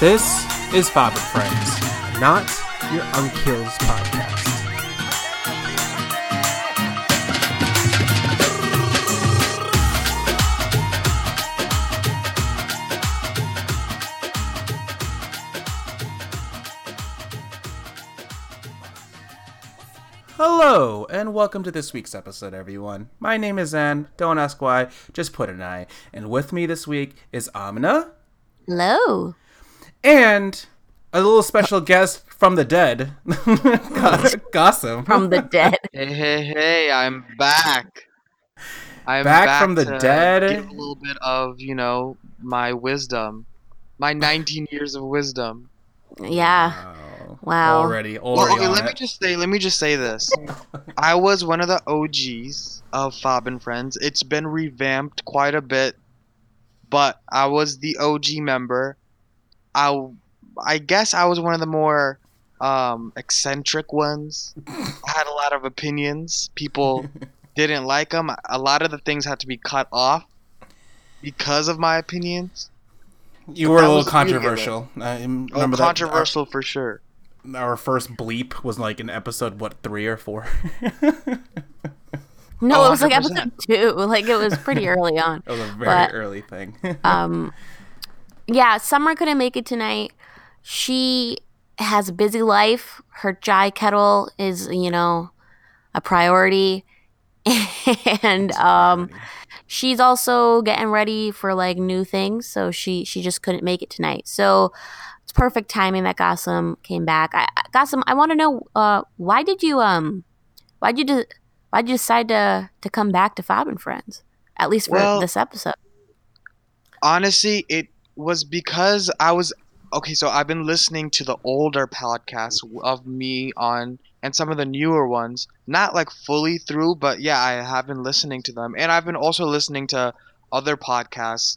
This is and Friends, not your Unkills podcast. Hello, and welcome to this week's episode, everyone. My name is Ann. Don't ask why, just put an I. And with me this week is Amina Hello. And a little special guest from the dead, Gossam. From the dead. Hey, hey, hey, I'm back. I'm Back from the to dead? Give a little bit of, you know, my wisdom. My 19 years of wisdom. Yeah. Wow. Wow. Already, Well, okay, on let me just say, let me just say this. I was one of the OGs of Fob and Friends. It's been revamped quite a bit, but I was the OG member. I, I guess I was one of the more um, eccentric ones. I had a lot of opinions. People didn't like them. A lot of the things had to be cut off because of my opinions. You were a little was the beauty of it. controversial. I Oh, remember that- controversial for sure. Our, our first bleep was like in episode what three or four. No, Oh, it was like episode two. Like it was pretty early on. it was a very But- early thing. Um, yeah, Summer couldn't make it tonight. She has a busy life. Her chai kettle is, you know, a priority, and um, she's also getting ready for like new things. So she she just couldn't make it tonight. So it's perfect timing that Gossam came back. I, I- Gossam, I want to know uh, why did you um why did you de- why did you decide to to come back to Fab and Friends at least for Well- this episode? Honestly, it was because I was okay. So I've been listening to the older podcasts of me on and some of the newer ones, not like fully through, but yeah, I have been listening to them, and I've been also listening to other podcasts,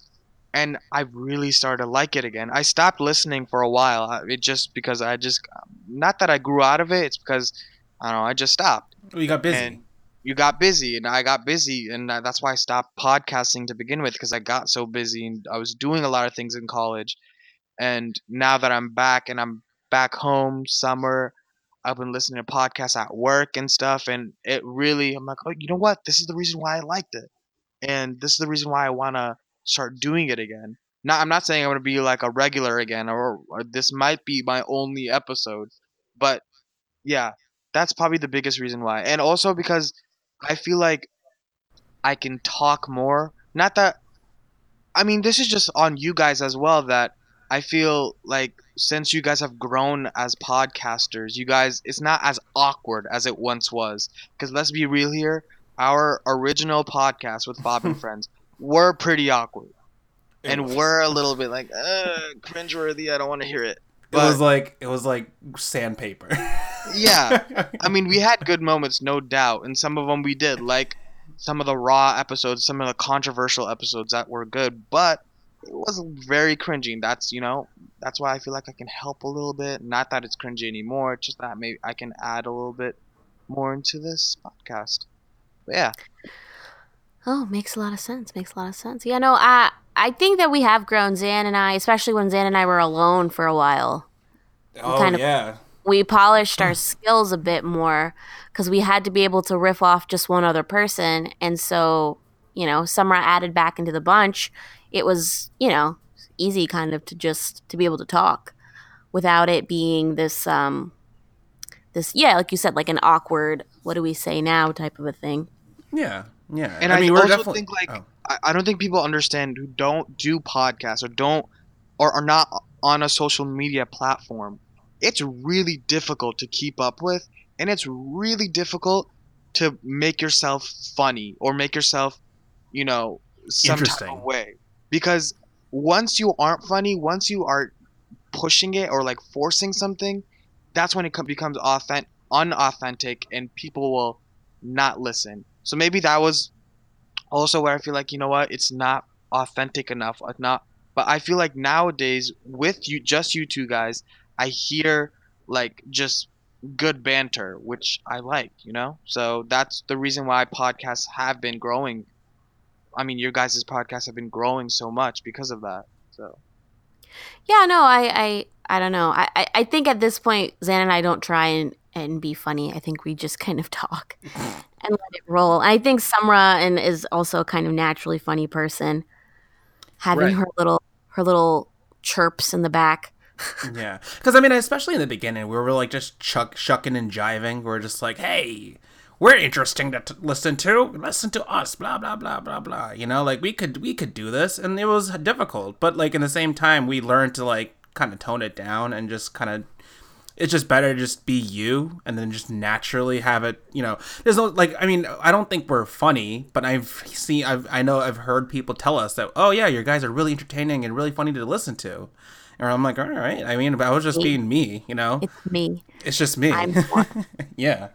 and I really started to like it again. I stopped listening for a while. Uh, it just because I just not that I grew out of it. It's because I don't know. I just stopped. we got busy. and you got busy and i got busy and that's why i stopped podcasting to begin with because i got so busy and i was doing a lot of things in college. And now that i'm back and i'm back home summer i've been listening to podcasts at work and stuff and it really i'm like oh you know what? This is the reason why i liked it. And this is the reason why i want to start doing it again. Now, i'm not saying i'm going to be like a regular again or, or this might be my only episode but yeah that's probably the biggest reason why. And also because i feel like i can talk more. Not that i mean this is just on you guys as well that i feel like since you guys have grown as podcasters you guys it's not as awkward as it once was. Because let's be real here our original podcast with bob and friends were pretty awkward. And we're a little bit like uh cringeworthy i don't want to hear it. It was like it was like sandpaper. yeah I mean, we had good moments, no doubt, and some of them we did, like some of the raw episodes, some of the controversial episodes that were good, but it was very cringy. That's you know, that's why I feel like I can help a little bit. Not that it's cringy anymore, it's just that maybe I can add a little bit more into this podcast. But yeah, Oh, makes a lot of sense. Makes a lot of sense. Yeah, no, I I think that we have grown Zan and I, especially when Zan and I were alone for a while. oh kind of- yeah. We polished our skills a bit more because we had to be able to riff off just one other person, and so you know, Summer added back into the bunch. It was you know easy kind of to just to be able to talk without it being this um this yeah like you said like an awkward what do we say now type of a thing. Yeah. Yeah. and I, mean, we're also definitely- think like oh. I, I don't think people understand who don't do podcasts or don't or are not on a social media platform. It's really difficult to keep up with, and it's really difficult to make yourself funny or make yourself, you know, some type of way. Because once you aren't funny, once you are pushing it or like forcing something, that's when it becomes authentic, unauthentic, and people will not listen. So maybe that was also where I feel like you know what, it's not authentic enough. uh, Not, but I feel like nowadays with you, just you two guys, I hear like just good banter, which I like. You know, so that's the reason why podcasts have been growing. I mean, your guys' podcasts have been growing so much because of that. So Yeah, no, I, I, I don't know. I, I, I think at this point, Zan and I don't try and, and be funny. I think we just kind of talk and let it roll. I think Samra and is also a kind of naturally funny person, having Right. her little her little chirps in the back. Yeah, because I mean, especially in the beginning, we were like just chuck, shucking and jiving. We're just like, hey, we're interesting to t- listen to. Listen to us. Blah blah blah blah blah. You know, like we could we could do this, and it was difficult, but like in the same time, we learned to like kind of tone it down and just kind of. It's just better to just be you, and then just naturally have it. You know, there's no like. I mean, I don't think we're funny, but I've seen, I've, I know, I've heard people tell us that, oh yeah, your guys are really entertaining and really funny to listen to. And I'm like, all right. I mean, I was just being me, you know. It's me. It's just me. I'm yeah.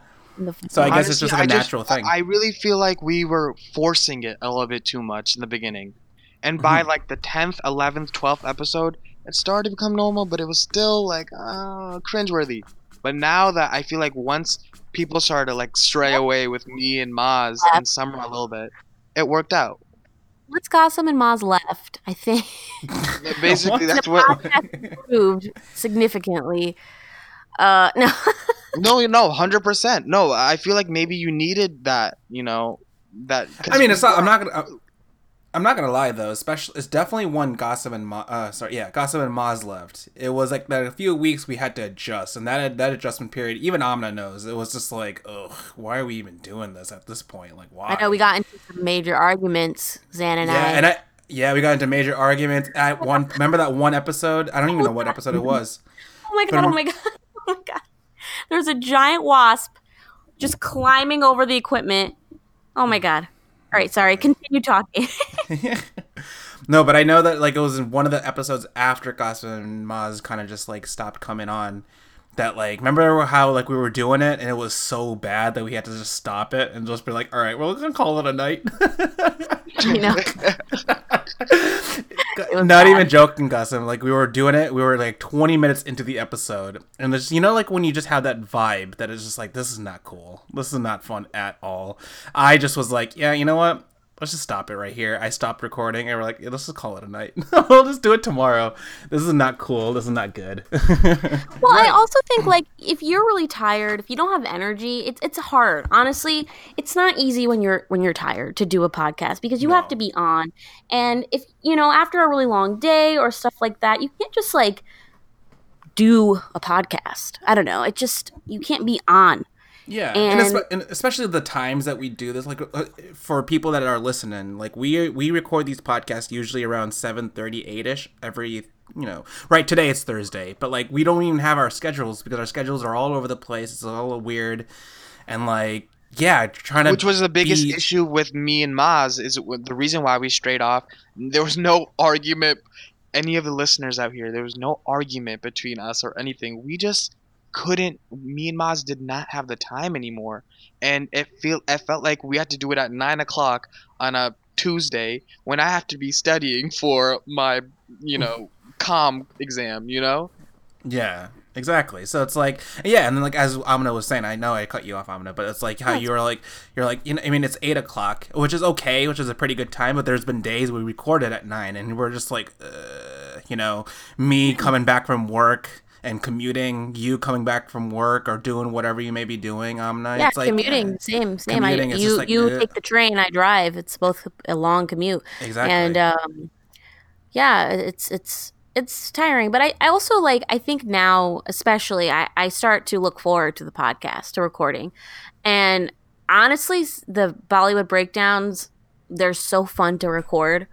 So I guess it's just like a I natural I- thing. I really feel like we were forcing it a little bit too much in the beginning, and Mm-hmm. by like the tenth, eleventh, twelfth episode, it started to become normal, but it was still like uh, cringeworthy. But now that I feel like once people started to like stray away with me and Maz and Summer a little bit, it worked out. Let's Gossam and Maz left. I think Basically, What? that's what. improved significantly. Uh, no, No, no, hundred percent. No, I feel like maybe you needed that. You know, that. I mean, it's not. I'm not gonna. I'm not gonna lie though. Especially, it's definitely one Gossam and Ma, uh, sorry, yeah, Gossam and Maz left. It was like that. A few weeks we had to adjust, and that that adjustment period, even Amna knows. It was just like, ugh, why are we even doing this at this point? Like, why? I know we got into some major arguments, Zan and Yeah, I. and I yeah, we got into major arguments at one. Remember that one episode? I don't even know what episode it was. oh my god! Oh my god! Oh my god! There's a giant wasp just climbing over the equipment. Oh my god! All right, sorry. Continue talking. no, but I know that like it was in one of the episodes after Gossam and Maz kind of just like stopped coming on. That like remember how like we were doing it and it was so bad that we had to just stop it and just be like, all right, well, we're gonna call it a night. you know, was Not bad. even joking, Gossam. Like we were doing it, we were like 20 minutes into the episode, and there's you know like when you just have that vibe that is just like this is not cool, this is not fun at all. I just was like, yeah, you know what? Let's just stop it right here. I stopped recording, and we're like, yeah, let's just call it a night. we'll just do it tomorrow. This is not cool. This is not good. Well, I also think like if you're really tired, if you don't have energy, it's it's hard. Honestly, it's not easy when you're when you're tired to do a podcast because you have to be on. And if you know, after a really long day or stuff like that, you can't just like do a podcast. I don't know. It just you can't be on. Yeah, and, And- espe- and especially the times that we do this, like uh, for people that are listening, like we we record these podcasts usually around seven thirty eight ish every you know right today it's Thursday, but like we don't even have our schedules because our schedules are all over the place. It's all weird, and like yeah, trying to Which was the biggest be- issue with me and Maz is the reason why we strayed off. There was no argument. Any of the listeners out here, there was no argument between us or anything. We just couldn't. Me and Maz did not have the time anymore, and it feel it felt like we had to do it at nine o'clock on a Tuesday when I have to be studying for my, you know, com exam. You know. Yeah, exactly. So it's like, yeah, and then like as Amina was saying, I know I cut you off, Amina, but it's like how you were like, you're like, you know, I mean, it's eight o'clock, which is okay, which is a pretty good time, but there's been days we recorded at nine, and we're just like, uh, you know, me coming back from work and commuting, you coming back from work or doing whatever you may be doing, Amina. Yeah, it's like, commuting, same, same. commuting I you like, you ugh. take the train, I drive. It's both a long commute. exactly. and um yeah it's it's it's tiring but I, I also like i think now especially I, I start to look forward to the podcast to recording and honestly the bollywood breakdowns they're so fun to record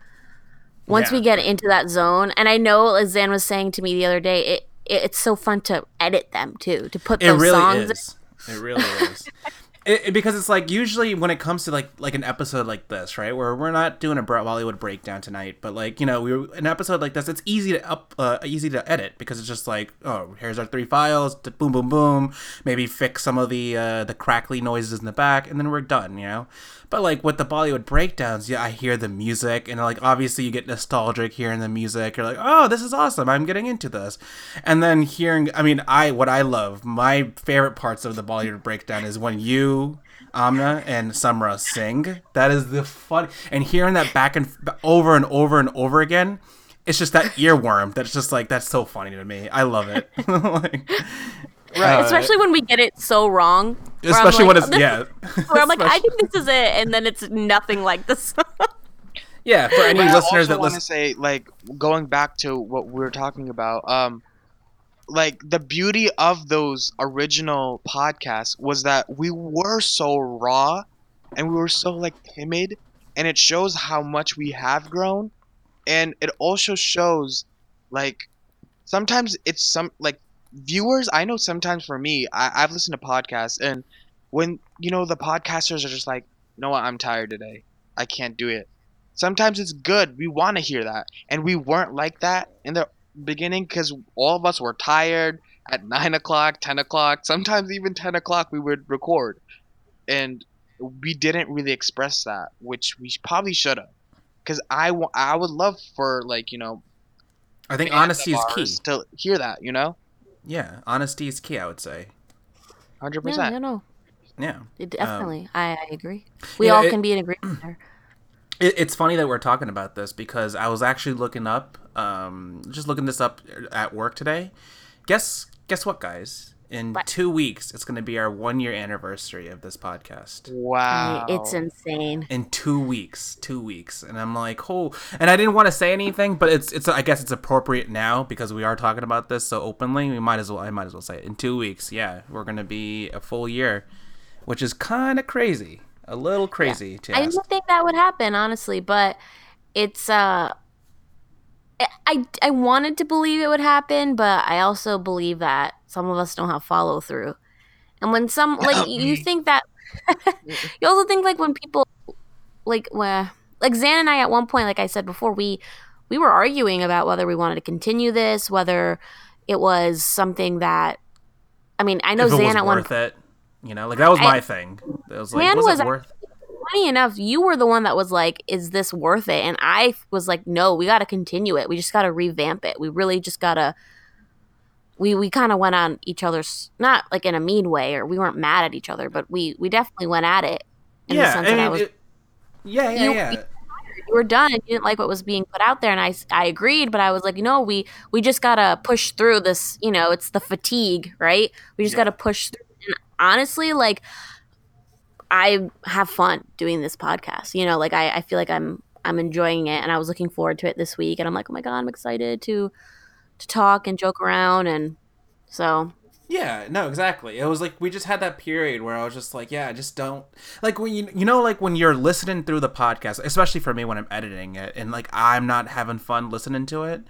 once Yeah. we get into that zone and i know as zan was saying to me the other day it it's so fun to edit them too to put it those really songs is. It really is. It, it- because it's like usually when it comes to like like an episode like this, right, where we're not doing a Bollywood breakdown tonight, but like you know, we an episode like this, it's easy to up, uh, easy to edit because it's just like, oh, here's our three files, boom, boom, boom, maybe fix some of the uh, the crackly noises in the back, and then we're done, you know. But like with the Bollywood breakdowns, yeah, I hear the music, and like obviously you get nostalgic hearing the music. You're like, oh, this is awesome. I'm getting into this. And then hearing, I mean, I what I love, my favorite parts of the Bollywood breakdown is when you, Amna, and Samra sing. That is the fun, and hearing that back and over and over and over again. it's just that earworm that's just like that's so funny to me. I love it. like, Right. uh, Especially when we get it so wrong. where I'm especially when it's "Oh, yeah. Where I'm like, I think this is it, and then it's nothing like this. yeah. For any But I listeners also that want to say, like, going back to what we were talking about, um, like the beauty of those original podcasts was that we were so raw, and we were so like timid, and it shows how much we have grown, and it also shows, like, sometimes it's some like viewers. I know sometimes for me, I, I've listened to podcasts, and when you know the podcasters are just like, you know what, I'm tired today, I can't do it sometimes it's good. We want to hear that, and we weren't like that in the beginning because all of us were tired at nine o'clock, ten o'clock, sometimes even ten o'clock. We would record, and we didn't really express that, which we probably should have. Because I, I would love for like you know I think honesty is key. to hear that. You know, Yeah, honesty is key. I would say. hundred yeah, percent. no, no, Yeah. it um, definitely. I, I agree. We Yeah, all it- can be in agreement there. It, it's funny that we're talking about this because I was actually looking up, um, just looking this up at work today. Guess guess what, guys? In What? two weeks, it's going to be our one year anniversary of this podcast. Wow, It's insane. In two weeks, two weeks, and I'm like, oh, and I didn't want to say anything, but it's it's I guess it's appropriate now because we are talking about this so openly. We might as well I might as well say it. In two weeks, yeah, we're going to be a full year, which is kind of crazy, a little crazy to I ask. didn't think that would happen, honestly, but it's uh I I wanted to believe it would happen, but I also believe that some of us don't have follow through. And when some like you think that you also think like when people like well, like Zan and I at one point, like I said before, we we were arguing about whether we wanted to continue this, whether it was something that I mean, I know if Zan at one worth it. You know, like that was I- my thing. It was like, was, was it worth? funny enough, you were the one that was like, "Is this worth it?" And I was like, "No, we got to continue it. We just got to revamp it. We really just gotta." We we kind of went on each other's not like in a mean way, or we weren't mad at each other, but we we definitely went at it in the Yeah, sense I that I was it- yeah, yeah, You- yeah. you were done and you didn't like what was being put out there and I, I agreed but i was like you know we we just gotta push through this you know it's the fatigue right we just Yeah. gotta push through and honestly like i have fun doing this podcast you know like I, I feel like i'm i'm enjoying it and i was looking forward to it this week and i'm like oh my god i'm excited to to talk and joke around and so Yeah, no, exactly. It was like we just had that period where I was just like, yeah, I just don't like when you you know like when you're listening through the podcast, especially for me when I'm editing it and like I'm not having fun listening to it.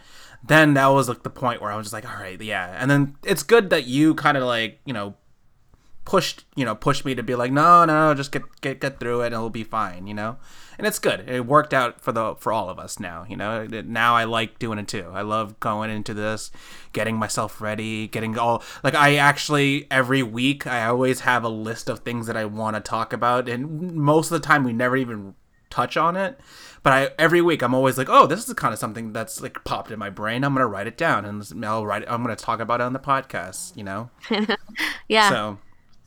Then that was like the point where I was just like, all right, yeah. And then it's good that you kind of like, you know, pushed, you know, pushed me to be like, no, no, no, just get get get through it and it'll be fine, you know. And it's good. It worked out for the for all of us now, you know. Now I like doing it too. I love going into this, getting myself ready, getting all like I actually every week I always have a list of things that I want to talk about and most of the time we never even touch on it. But I every week I'm always like, oh, this is kind of something that's like popped in my brain. I'm gonna write it down and I'll write. It, I'm gonna talk about it on the podcast. You know. yeah So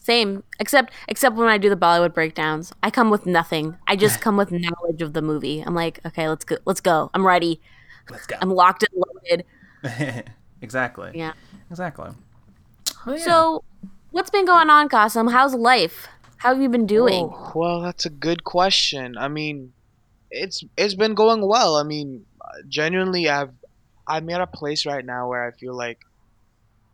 Same, except except when I do the Bollywood breakdowns, I come with nothing. I just come with knowledge of the movie. I'm like, okay, let's go. Let's go. I'm ready. let's go. I'm locked and loaded. exactly. Yeah. Exactly. Well, yeah. So, what's been going on, Gossam? How's life? How have you been doing? Oh, well, that's a good question. I mean, it's it's been going well. I mean, uh, genuinely, I've I'm at a place right now where I feel like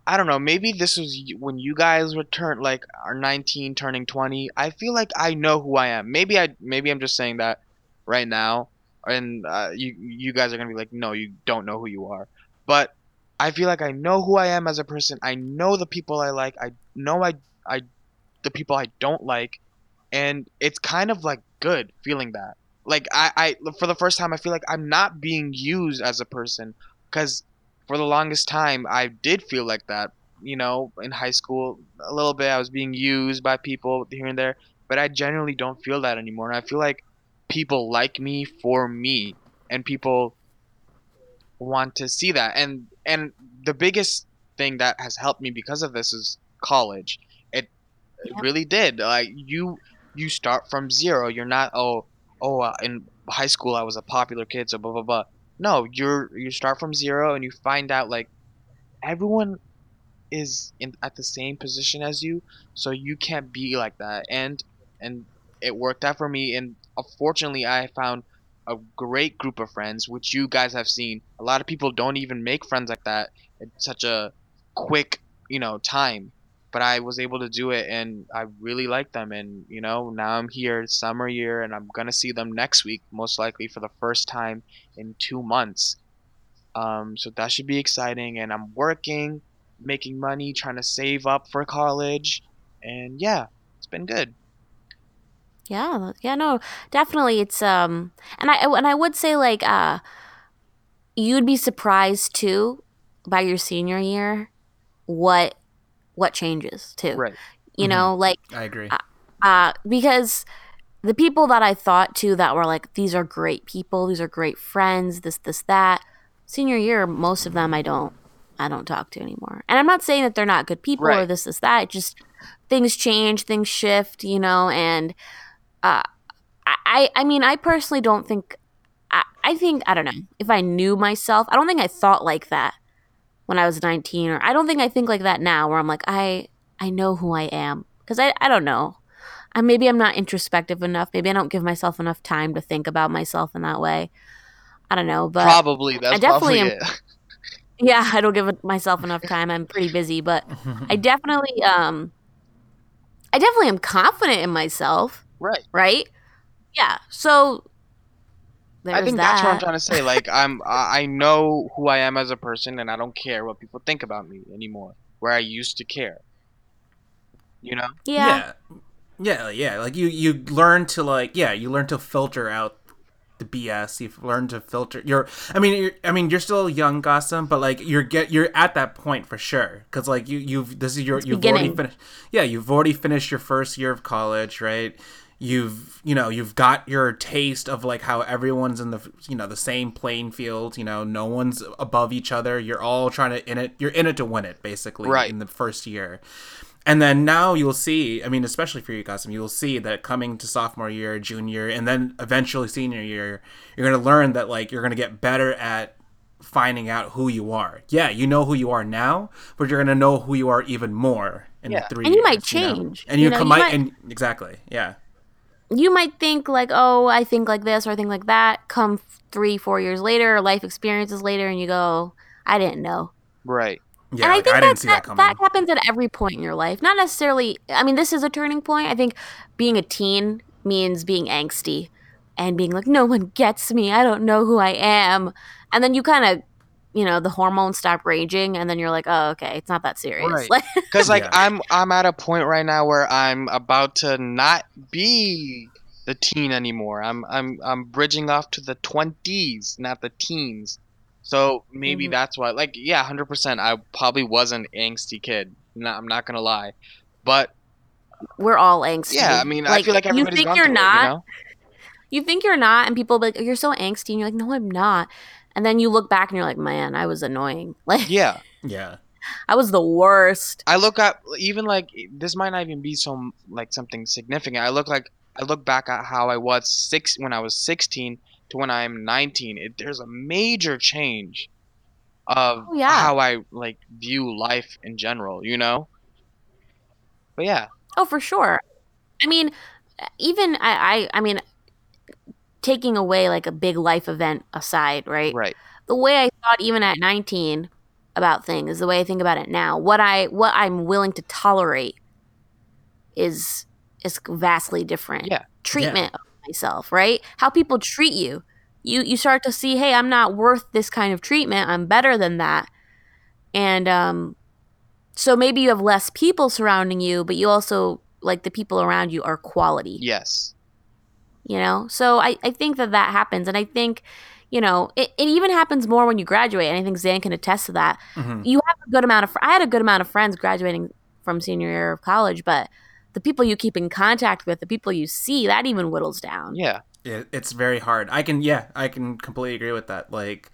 I don't know. Maybe this was when you guys were turn like are 19, turning 20. I feel like I know who I am. Maybe I maybe I'm just saying that right now, and uh, you you guys are gonna be like, no, you don't know who you are. But I feel like I know who I am as a person. I know the people I like. I know I I the people I don't like, and it's kind of like good feeling that. Like I, I for the first time I feel like I'm not being used as a person because for the longest time I did feel like that. You know, in high school a little bit I was being used by people here and there, but I generally don't feel that anymore. And I feel like people like me for me, and people want to see that. And and the biggest thing that has helped me because of this is college. It, it really did. Like you you start from zero. You're not oh oh uh, in high school I was a popular kid so blah blah blah. No, you're you start from zero and you find out like everyone is in at the same position as you, so you can't be like that. And and it worked out for me. And unfortunately, I found a great group of friends, which you guys have seen. A lot of people don't even make friends like that in such a quick, you know, time. But I was able to do it, and I really like them. And you know, now I'm here summer year, and I'm gonna see them next week, most likely for the first time in two months. Um, so that should be exciting. And I'm working, making money, trying to save up for college, and yeah, it's been good. Yeah, yeah, no, definitely. It's um, and I and I would say like uh, you'd be surprised too by your senior year what what changes too. Right. You Mhm. know, like I agree. uh, because the people that I thought to that were like these are great people, these are great friends, this this that. Senior year, most of them I don't I don't talk to anymore. And I'm not saying that they're not good people or this this that. It just things change, things shift, you know, and uh, I I I mean I personally don't think I, I think I don't know if I knew myself. I don't think I thought like that when I was 19 or I don't think I think like that now where I'm like I I know who I am because I I don't know. I, maybe I'm not introspective enough. Maybe I don't give myself enough time to think about myself in that way. I don't know, but probably that's I definitely probably am- it. yeah, I don't give myself enough time. I'm pretty busy, but I definitely um I definitely am confident in myself, right. right? Yeah. So there's I think that. that's what I'm trying to say. Like I'm, I I know who I am as a person, and I don't care what people think about me anymore. Where I used to care. You know. yeah. yeah, yeah, yeah. Like you, you learn to like, yeah, you learn to filter out the BS. You've learned to filter. You're, I mean, you're, I mean, you're still young, Gossam, but like you're get, you're at that point for sure. Because like you, you've this is your, It's you've already finished. Yeah, you've already finished your first year of college, right? You've, you know, you've got your taste of like how everyone's in the, you know, the same playing field. You know, no one's above each other. You're all trying to in it. You're in it to win it, basically, Right. in the first year. And then now you'll see, I mean, especially for you, Gossam, you'll see that coming to sophomore year, junior, and then eventually senior year, you're going to learn that, like, you're going to get better at finding out who you are. Yeah, you know who you are now, but you're going to know who you are even more in Yeah. three And you years, might know? change, And you, you know, come you might, might- and exactly, yeah. You might think like, oh, I think like this or I think like that. Come three, four years later, or life experiences later, and you go, I didn't know. Right. Yeah, and I think I that, that that, that happens at every point in your life. Not necessarily. I mean, this is a turning point. I think being a teen means being angsty and being like, no one gets me. I don't know who I am. And then you kind of, you know, the hormones stop raging, and then you're like, oh, okay, it's not that serious. Right. Like, Because like Yeah. I'm I'm at a point right now where I'm about to not be the teen anymore. I'm I'm I'm bridging off to the twenties, not the teens. So maybe Mhm. that's why. Like yeah, hundred percent. I probably was an angsty kid. Not, I'm not gonna lie, but we're all angsty. yeah, I mean I feel like you everybody's think gone you're through it, not. you know? You think you're not, and people be like, you're so angsty, and you're like, no, I'm not. And then you look back and you're like, man, I was annoying. Like, Yeah. yeah. I was the worst. I look at even like this might not even be some like something significant. I look like I look back at how I was six when I was 16 to when I'm 19. It, there's a major change of Oh, yeah. how I like view life in general. You know. But yeah, Oh, for sure. I mean, even I, I, I mean, taking away like a big life event aside, right? right. The way I thought even at 19 about things the way I think about it now. What I what I'm willing to tolerate is is vastly different. Yeah. Treatment of myself, right? How people treat you. You you start to see, hey, I'm not worth this kind of treatment. I'm better than that. And um so maybe you have less people surrounding you, but you also like the people around you are quality Yes. You know so i, I think that that happens and i think you know it, it even happens more when you graduate and i think zan can attest to that hmm you have a good amount of fr- i had a good amount of friends graduating from senior year of college but the people you keep in contact with the people you see that even whittles down Yeah. it, it's very hard. I can yeah, I can completely agree with that. Like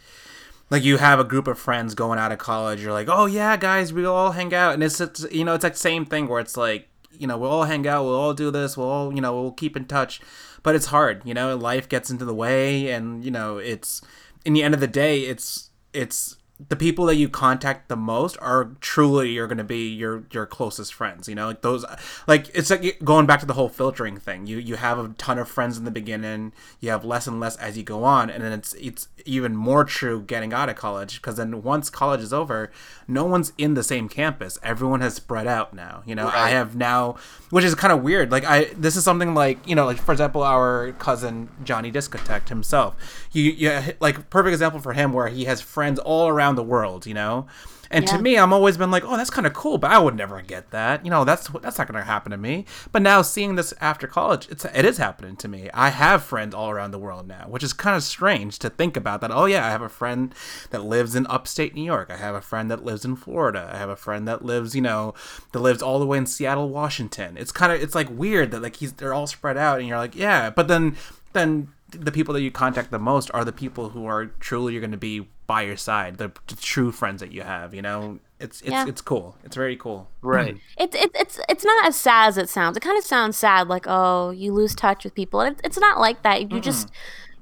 like you have a group of friends going out of college, you're like, "Oh yeah, guys, we all hang out." And it's, it's you know, it's like same thing where it's like, you know, we'll all hang out, we'll all do this, we'll all, you know, we'll keep in touch. But it's hard, you know, life gets into the way and, you know, it's in the end of the day, it's it's the people that you contact the most are truly you're going to be your your closest friends you know? Like those like it's like going back to the whole filtering thing. You you have a ton of friends in the beginning you have less and less as you go on and then it's it's even more true getting out of college because then once college is over no one's in the same campus. Everyone has spread out now you know? Right. i have now which is kind of weird. Like i this is something like you know like for example our cousin johnny discotech himself. You, you like perfect example for him where he has friends all around the world you know and yeah. to me, I'm always been like, oh, that's kind of cool, but I would never get that. You know, that's that's not going to happen to me. But now seeing this after college, it's it is happening to me. I have friends all around the world now, which is kind of strange to think about. That oh yeah, I have a friend that lives in upstate New York. I have a friend that lives in Florida. I have a friend that lives, you know, that lives all the way in Seattle, Washington. It's kind of it's like weird that like he's they're all spread out, and you're like, yeah, but then then the people that you contact the most are the people who are truly you're going to be by your side, the, the, true friends that you have. You know, it's it's yeah. it's cool. It's very cool. Right. It's it, it's it's not as sad as it sounds. It kind of sounds sad, like oh, you lose touch with people. And it, it's not like that. You Mm-mm. just,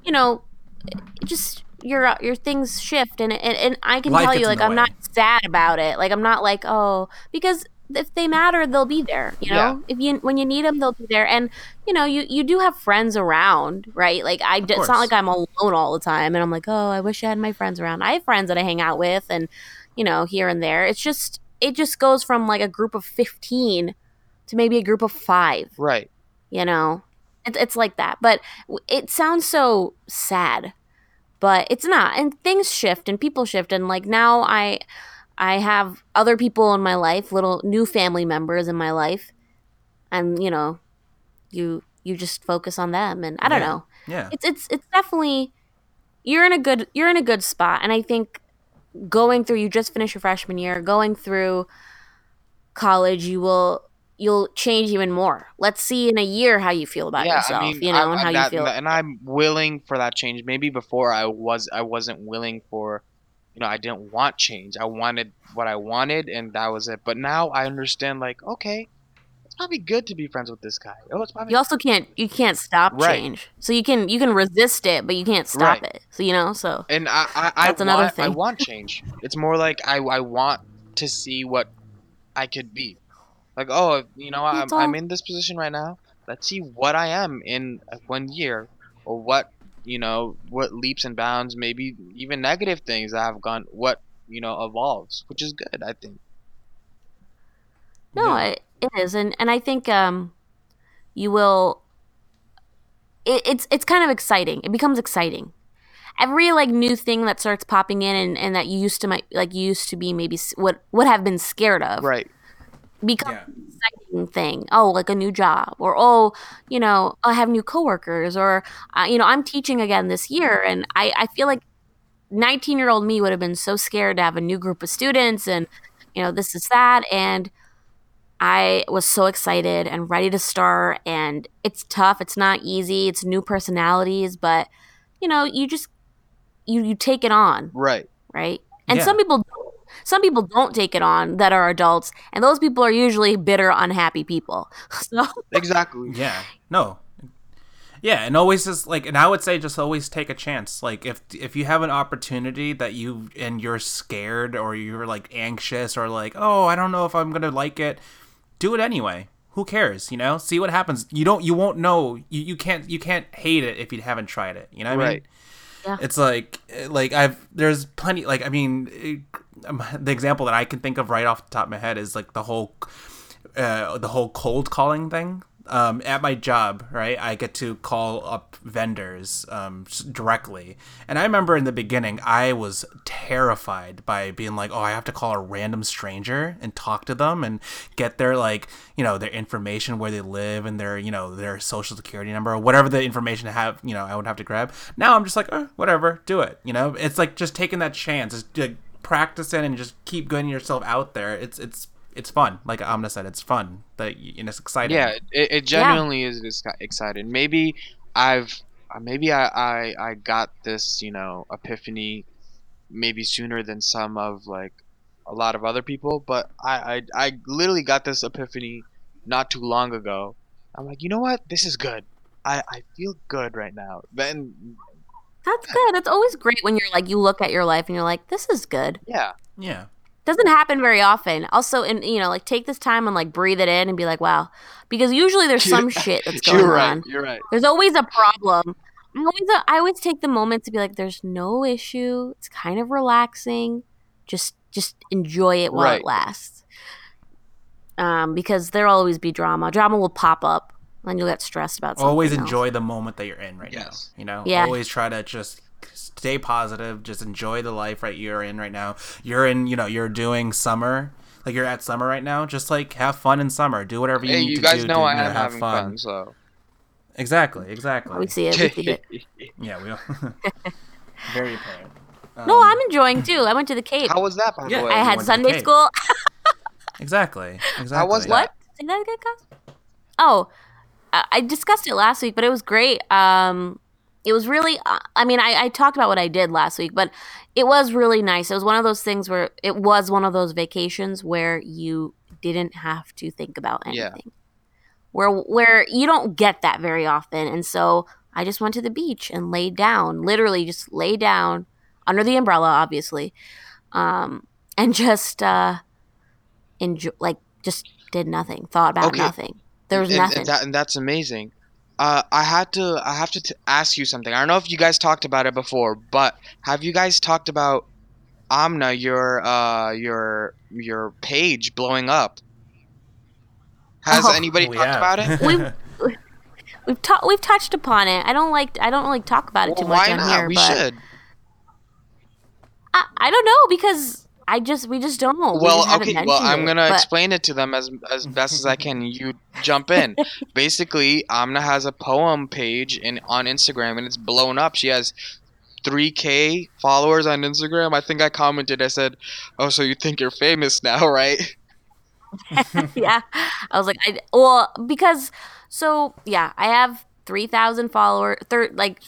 you know, just your your things shift, and and, and I can Life tell you, like I'm way. not sad about it. Like I'm not like oh, because if they matter, they'll be there. You know, yeah. if you when you need them, they'll be there. And you know, you you do have friends around, right? Like I, it's not like I'm alone all the time, and I'm like, oh, I wish I had my friends around. I have friends that I hang out with, and you know, here and there. It's just it just goes from like a group of fifteen to maybe a group of five. Right. You know, it, it's like that. But it sounds so sad, but it's not. And things shift, and people shift, and like now I I have other people in my life, little new family members in my life, and you know, you you just focus on them, and I don't yeah. know. Yeah, it's it's it's definitely you're in a good you're in a good spot, and I think going through you just finished your freshman year, going through college, you will you'll change even more. Let's see in a year how you feel about yeah, yourself, I mean, you know, I, and how that, you feel. And I'm willing for that change. Maybe before I was I wasn't willing for you know, I didn't want change. I wanted what I wanted, and that was it. But now I understand, like, okay, it's probably good to be friends with this guy. Oh, it's probably you also can't you can't stop right. change. So you can you can resist it, but you can't stop right. it. So you know, so and I I, that's I another want, thing. I want change. it's more like I I want to see what I could be. Like, oh, you know, I'm, I'm in this position right now. Let's see what I am in uh, one year, or what you know what leaps and bounds maybe even negative things that have gone what you know evolves which is good i think no yeah. it, it is and and i think um you will it, it's it's kind of exciting it becomes exciting every like new thing that starts popping in and, and that you used to might like you used to be maybe what would have been scared of right become yeah. Exciting thing. Oh, like a new job, or oh, you know, I have new coworkers, or uh, you know, I'm teaching again this year, and I I feel like 19 year old me would have been so scared to have a new group of students, and you know, this is that, and I was so excited and ready to start, and it's tough. It's not easy. It's new personalities, but you know, you just you you take it on, right? Right. And yeah. some people some people don't take it on that are adults, and those people are usually bitter, unhappy people. So exactly, yeah, no, yeah, and always just like, and I would say just always take a chance. Like if if you have an opportunity that you and you're scared or you're like anxious or like, oh, I don't know if I'm gonna like it, do it anyway. Who cares? You know, see what happens. You don't, you won't know. You, you can't, you can't hate it if you haven't tried it. You know what right. I mean? Yeah. It's like, eh, like I've there's plenty. Like I mean, it, um, the example that I can think of right off the top of my head is like the whole uh, the whole cold calling thing. Um, at my job, right, I get to call up vendors um, directly. And I remember in the beginning, I was terrified by being like, oh, I have to call a random stranger and talk to them and get their, like, you know, their information, where they live and their, you know, their social security number or whatever the information I have, you know, I would have to grab. Now I'm just like, oh, whatever, do it. You know, it's like just taking that chance. Like, practice it and just keep getting yourself out there. It's it's it's fun. Like Amna said, it's fun. That and it's exciting. Yeah, it, it genuinely yeah. is exciting. Maybe I've uh, maybe I, I I got this you know epiphany maybe sooner than some of like a lot of other people, but I I, I literally got this epiphany not too long ago. I'm like, you know what? This is good. I, I feel good right now. Then That's good. It's always great when you're like you look at your life and you're like, this is good. Yeah. Yeah. Doesn't happen very often. Also, and you know, like take this time and like breathe it in and be like, wow, because usually there's some shit that's going You're right. on. You're right. There's always a problem. I always, I always take the moment to be like, there's no issue. It's kind of relaxing. Just, just enjoy it while Right. it lasts. Um, because there'll always be drama. Drama will pop up, and you'll get stressed about something. Always else. enjoy the moment that you're in right Yes. now. You know, Yeah. always try to just stay positive. Just enjoy the life right you're in right now. You're in, you know, you're doing summer. Like you're at summer right now. Just like have fun in summer. Do whatever you Hey, need you to guys do know to I you know, am have having fun. fun, so. Exactly. Exactly. We see it. We see it. Yeah, we. All... Very apparent. No, Um, I'm enjoying too. I went to the Cape. How was that, by Yeah, the way? I had went to the Sunday school. Exactly. Exactly. was that? What? Say that again, Cos? Oh, I discussed it last week, but it was great. Um, it was really. uh, I mean, I, I talked about what I did last week, but it was really nice. It was one of those things where it was one of those vacations where you didn't have to think about anything. Yeah. Where where you don't get that very often, and so I just went to the beach and laid down, literally just lay down under the umbrella, obviously, um, and just uh, enjoy, like just did nothing, thought about Okay. nothing. There was and, nothing. And, that, and that's amazing. Uh, I had to. I have to t- ask you something. I don't know if you guys talked about it before, but have you guys talked about Amna, your uh, your your page blowing up? Has Oh. anybody talked have. about it? We- we've ta- we've touched upon it. I don't like I don't really talk about it too much why on not? here, we but should. I, I don't know because I just we just don't. We Well, just okay. Well, I'm it, gonna but- explain it to them as as best as I can. You jump in. Basically, Amna has a poem page in on Instagram, and it's blown up. She has 3k followers on Instagram. I think I commented. I said, "Oh, so you think you're famous now, right?" yeah. I was like, I well because so yeah, I have three thousand followers. Thir- like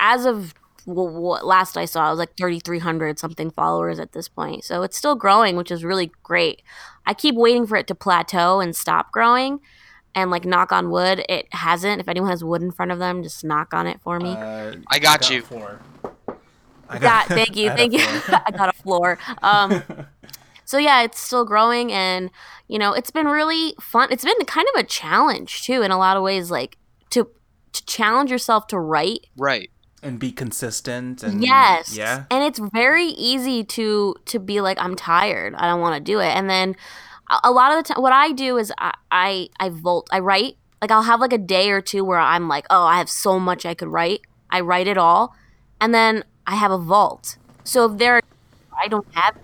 as of w- w- last I saw, I was like thirty three hundred something followers at this point. So it's still growing, which is really great. I keep waiting for it to plateau and stop growing. And like knock on wood, it hasn't. If anyone has wood in front of them, just knock on it for me. Uh, I got you. Four. I got thank you thank you i got a floor um so yeah it's still growing and you know it's been really fun it's been kind of a challenge too in a lot of ways like to to challenge yourself to write Right. And be consistent. And, yes Yeah. and it's very easy to to be like i'm tired i don't want to do it and then a, a lot of the time what i do is I, I i volt i write like i'll have like a day or two where i'm like oh i have so much i could write i write it all and then i have a vault so if there i don't have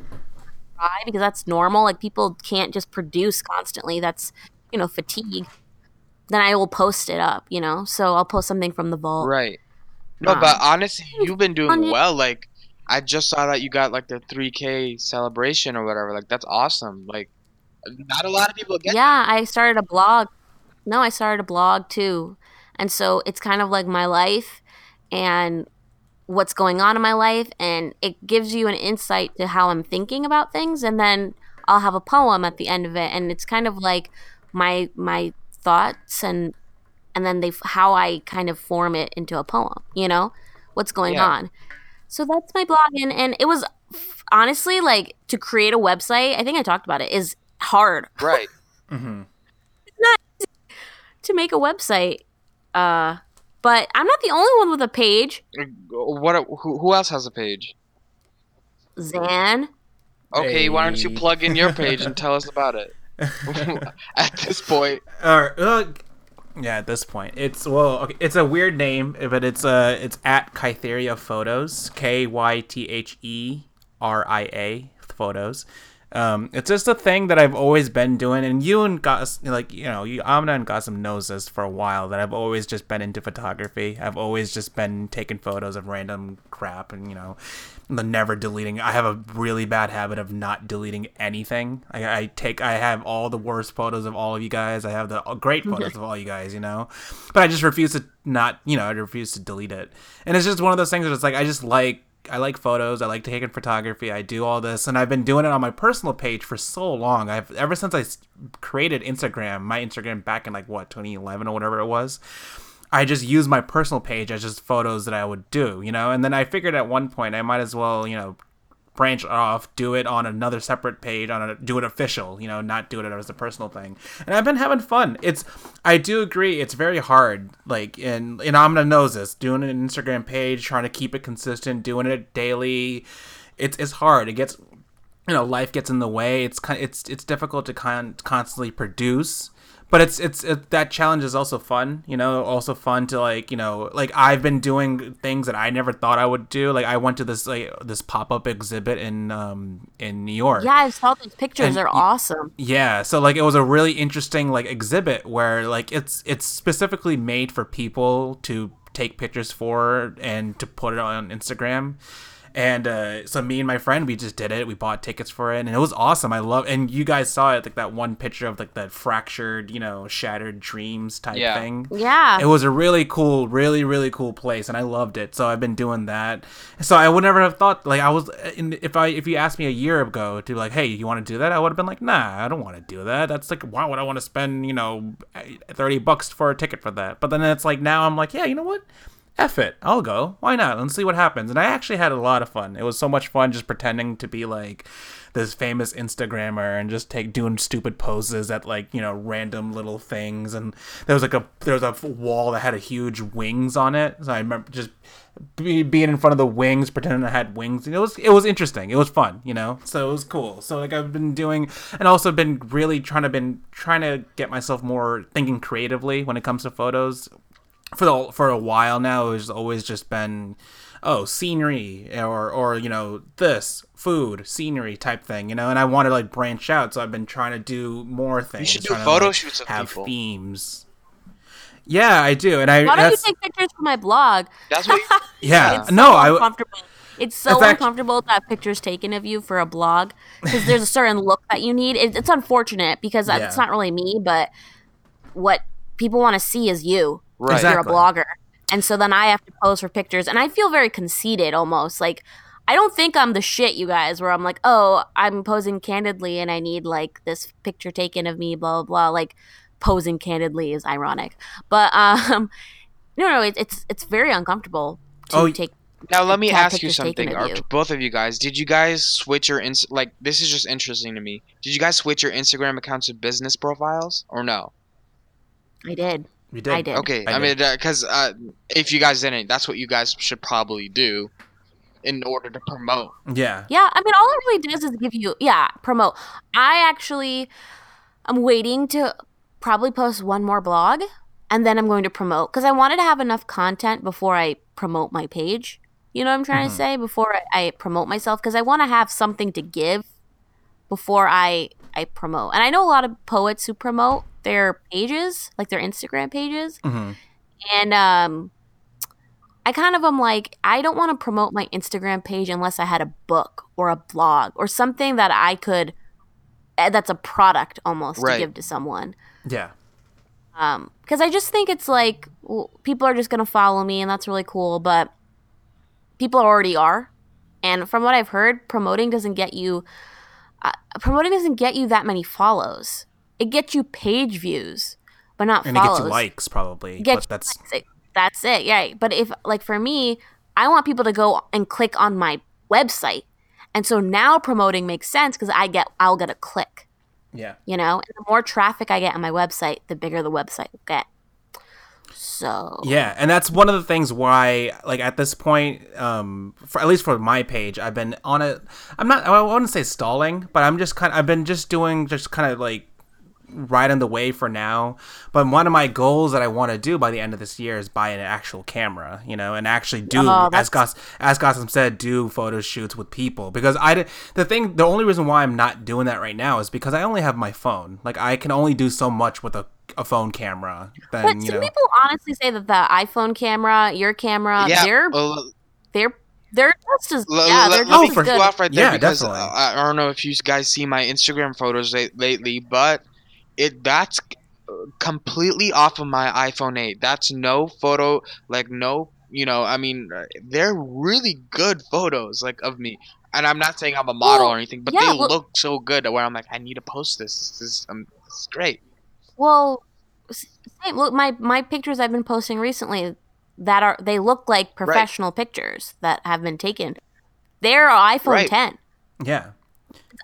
try because that's normal like people can't just produce constantly that's you know fatigue then i will post it up you know so i'll post something from the vault Right. No, Um, but honestly, you've been doing well. Like, I just saw that you got like the 3K celebration or whatever. Like, that's awesome. Like, not a lot of people get. yeah i started a blog no i started a blog too and so it's kind of like my life and what's going on in my life and it gives you an insight to how i'm thinking about things and then i'll have a poem at the end of it and it's kind of like my my thoughts and and then they how i kind of form it into a poem you know what's going Yeah. on so that's my blog and, and it was f- honestly like to create a website i think i talked about it is hard Right. mm-hmm. to make a website. Uh, but I'm not the only one with a page. What? Who, who else has a page? Zan. Okay, why don't you plug in your page and tell us about it? At this point, Or uh, yeah, at this point, it's well, okay, it's a weird name, but it's uh, it's at Kytheria Photos, K Y T H E R I A Photos. Um, it's just a thing that I've always been doing, and you and Gus, like you know, you Amna and Gossam knows this for a while that I've always just been into photography. I've always just been taking photos of random crap, and you know, the never deleting. I have a really bad habit of not deleting anything. I, I take, I have all the worst photos of all of you guys. I have the uh, great photos of all you guys, you know, but I just refuse to not, you know, I refuse to delete it. And it's just one of those things where it's like I just like I like photos. I like taking photography. I do all this, and I've been doing it on my personal page for so long. I've ever since I created Instagram, my Instagram back in like what 2011 or whatever it was. I just use my personal page as just photos that I would do, you know. And then I figured at one point I might as well, you know, branch off, do it on another separate page, on a do it official, you know, not do it as a personal thing. And I've been having fun. It's I do agree it's very hard, like and and I'm gonna know this, doing an Instagram page, trying to keep it consistent, doing it daily. It's it's hard. It gets you know, life gets in the way. It's kind it's it's difficult to con- constantly produce but it's it's it, that challenge is also fun you know also fun to like you know like i've been doing things that i never thought i would do like i went to this like this pop-up exhibit in um in new york Yeah, I saw those pictures. And They're awesome. yeah so like it was a really interesting like exhibit where like it's it's specifically made for people to take pictures for and to put it on instagram and uh, so me and my friend we just did it. We bought tickets for it and it was awesome. I love and you guys saw it like that one picture of like that fractured you know shattered dreams type Yeah. thing. Yeah. it was a really cool really really cool place and i loved it. So i've been doing that. So i would never have thought like i was in, if i if you asked me a year ago to be like hey you want to do that? I would have been like nah i don't want to do that. That's like why would i want to spend you know 30 bucks for a ticket for that? But then it's like now i'm like yeah you know what F it, I'll go. Why not? Let's see what happens. And I actually had a lot of fun. It was so much fun just pretending to be like this famous Instagrammer and just take doing stupid poses at like you know random little things. And there was like a there was a wall that had a huge wings on it. So I remember just be, being in front of the wings, pretending I had wings. It was it was interesting. It was fun, you know. So it was cool. So like I've been doing, and also been really trying to been trying to get myself more thinking creatively when it comes to photos for the for a while now it's always just been oh scenery or or you know this food scenery type thing you know and i want to like branch out so i've been trying to do more things you should do trying to, photo like, shoots of have people. themes yeah i do and i Why don't you take pictures for my blog? That's what. You, yeah It's no so i uncomfortable. It's so fact- uncomfortable to have pictures taken of you for a blog because there's a certain look that you need. It, it's unfortunate because Yeah. it's not really me, but what people want to see is you. Right. if You're a blogger, and so then I have to pose for pictures, and I feel very conceited almost. Like I don't think I'm the shit, you guys. Where I'm like, oh, I'm posing candidly, and I need like this picture taken of me, blah blah blah. Like posing candidly is ironic, but um, no, no, it, it's it's very uncomfortable to Oh, take now let me ask you something, of or you. both of you guys. Did you guys switch your ins? Like this is just interesting to me. Did you guys switch your Instagram accounts to business profiles or no? I did. you did I did. Okay, I I, mean, because uh, if you guys didn't, that's what you guys should probably do in order to promote. yeah Yeah, I mean, all it really does is give you, yeah, promote. I actually, I'm waiting to probably post one more blog, and then I'm going to promote because I wanted to have enough content before I promote my page. You know what I'm trying to say? Before I, I promote myself, because I want to have something to give before I I promote. And I know a lot of poets who promote their pages, like their Instagram pages, hmm and um i kind of am like i don't want to promote my instagram page unless i had a book or a blog or something that i could eh, that's a product almost Right. to give to someone. Yeah. Um because i just think it's like well, people are just gonna follow me and that's really cool but people already are. And from what i've heard promoting doesn't get you uh, promoting doesn't get you that many follows it gets you page views but not and it gets you likes probably but that's likes. It- that's it yeah but if like for me i want people to go and click on my website and so now promoting makes sense because i get i'll get a click yeah you know and the more traffic i get on my website the bigger the website will get so Yeah, and that's one of the things why, like at this point, um, for at least for my page, I've been on it. I'm not. I wouldn't say stalling, but I'm just kind. Of, I've been just doing, just kind of like riding the wave for now. But one of my goals that I want to do by the end of this year is buy an actual camera, you know, and actually do Oh, as that's- Goss as Gossam said, do photo shoots with people because I did the thing. The only reason why I'm not doing that right now is because I only have my phone. Like I can only do so much with a, a phone camera. Then but you some know. people honestly say that the iphone camera your camera yeah, they're well, they're they're just as l- yeah they're let just me as cut good off right there Yeah, because definitely. uh, I, I don't know if you guys see my Instagram photos late, lately, but it that's uh, completely off of my iPhone 8. That's no photo, like no, you know, I mean, uh, they're really good photos, like of me. And I'm not saying I'm a model Well, or anything, but yeah, they well- look so good where I'm like, I need to post this. This is, um, this is great. Well, Same. Look, my my pictures I've been posting recently that are they look like professional pictures that have been taken. They're iPhone Right. 10. Yeah.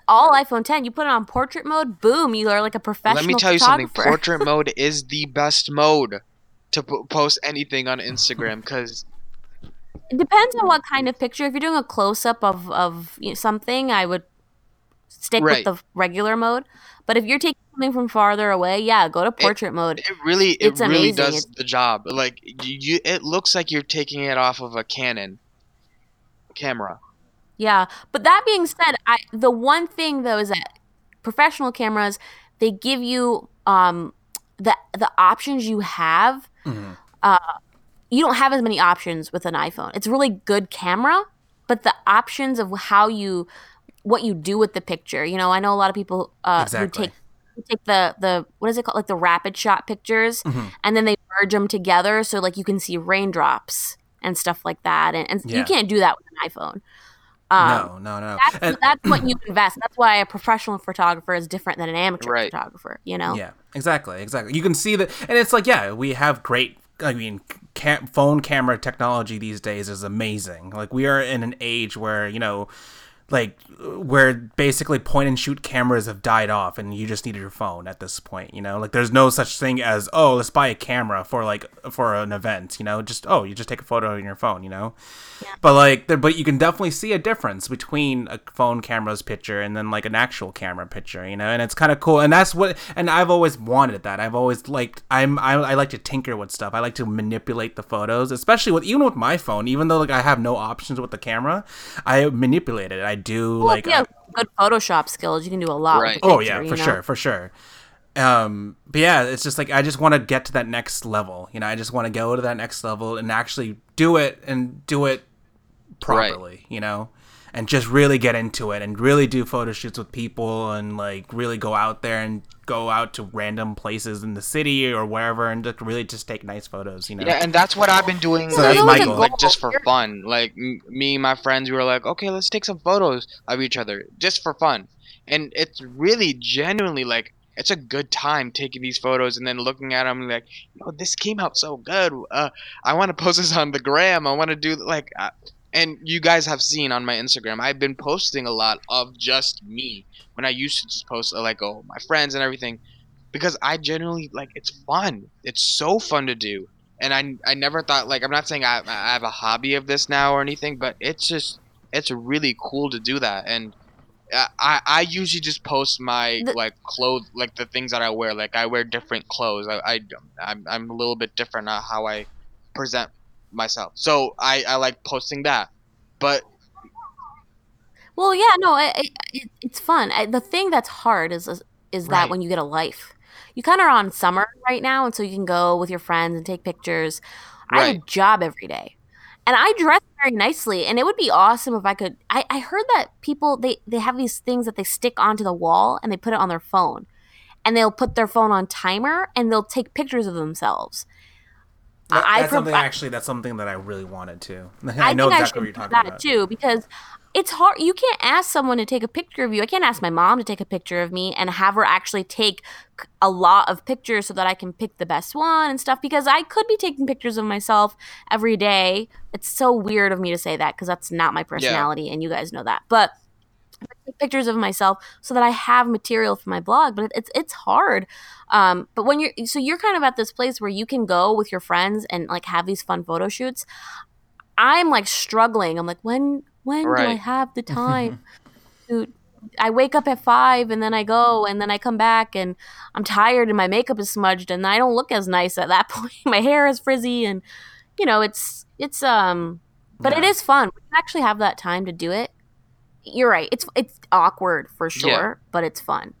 All iPhone 10. You put it on portrait mode, boom, you are like a professional Let me tell you something. Portrait mode is the best mode to po- post anything on Instagram because It depends on what kind of picture. If you're doing a close up of of you know, something, I would stick Right. with the regular mode. But if you're taking something from farther away, yeah, go to portrait mode. it really, it It's really amazing. does It's- the job. Like you, it looks like you're taking it off of a Canon camera. Yeah, but that being said, I the one thing though is that professional cameras they give you um the the options you have. Mhm. Uh, you don't have as many options with an iPhone. It's a really good camera, but the options of how you what you do with the picture. You know, I know a lot of people uh, who Exactly. take who take the the what is it called like the rapid shot pictures Mhm. and then they merge them together so like you can see raindrops and stuff like that and, and Yeah. you can't do that with an iphone um, no, no, no. that's, And- that's what you invest that's why a professional photographer is different than an amateur Right. photographer you know Yeah, exactly, exactly. You can see that, and it's like, yeah, we have great. I mean, cam- phone camera technology these days is amazing. Like we are in an age where you know, like where basically point and shoot cameras have died off, and you just need your phone at this point. You know, like there's no such thing as oh, let's buy a camera for like for an event. You know, just oh, you just take a photo on your phone. You know, but like, there, but you can definitely see a difference between a phone camera's picture and then like an actual camera picture, you know, and it's kind of cool. And that's what, and I've always wanted that. I've always liked, I'm, I, I like to tinker with stuff. I like to manipulate the photos, especially with even with my phone. Even though like I have no options with the camera, I manipulate it. I do well, like, if you have good photoshop skills you can do a lot Right. with a oh picture, yeah, you for know? sure, for sure. Um, but yeah, it's just like I just want to get to that next level. You know, I just want to go to that next level and actually do it and do it properly. You know, and just really get into it and really do photo shoots with people and like really go out there and go out to random places in the city or wherever and just really just take nice photos. You know. Yeah, and that's what I've been doing So that's lately, Michael. like just for fun. Like m- me and my friends, we were like, okay, let's take some photos of each other just for fun, and it's really genuinely like it's a good time taking these photos and then looking at them like, oh, this came out so good. Uh, I want to post this on the gram. I want to do like, uh, and you guys have seen on my Instagram, I've been posting a lot of just me when I used to just post uh, like oh my friends and everything, because I genuinely like it's fun. It's so fun to do and I, I never thought like I'm not saying I, I have a hobby of this now or anything, but it's just it's really cool to do that. And I I- I usually just post my The- like clothes like the things that I wear. Like I wear different clothes. I, I I'm I'm a little bit different on how I present myself. So I I like posting that. But Well, yeah, no, it, it, it, it's fun. I, the thing that's hard is is, that Right. when you get a life, you kind of are on summer right now, and so you can go with your friends and take pictures. I have a job every day, and I dress very nicely, and it would be awesome if I could. I, I heard that people they they have these things that they stick onto the wall and they put it on their phone, and they'll put their phone on timer and they'll take pictures of themselves. That- I that's provi- something actually. That's something that I really wanted to. I, I know exactly I what you're talking that about. too because it's hard. You can't ask someone to take a picture of you. I can't ask my mom to take a picture of me and have her actually take a lot of pictures so that I can pick the best one and stuff. Because I could be taking pictures of myself every day. It's so weird of me to say that because that's not my personality, and you guys know that. But I take pictures of myself so that I have material for my blog. But it's it's hard. Um, but when you're so you're kind of at this place where you can go with your friends and like have these fun photo shoots. I'm like struggling. I'm like, when when do I have the time to I wake up at five and then I go and then I come back and I'm tired and my makeup is smudged and I don't look as nice at that point. my hair is frizzy and you know, it's it's um but it Yeah. is fun. We actually have that time to do it. You're right. It's it's awkward for sure, Yeah. but it's fun.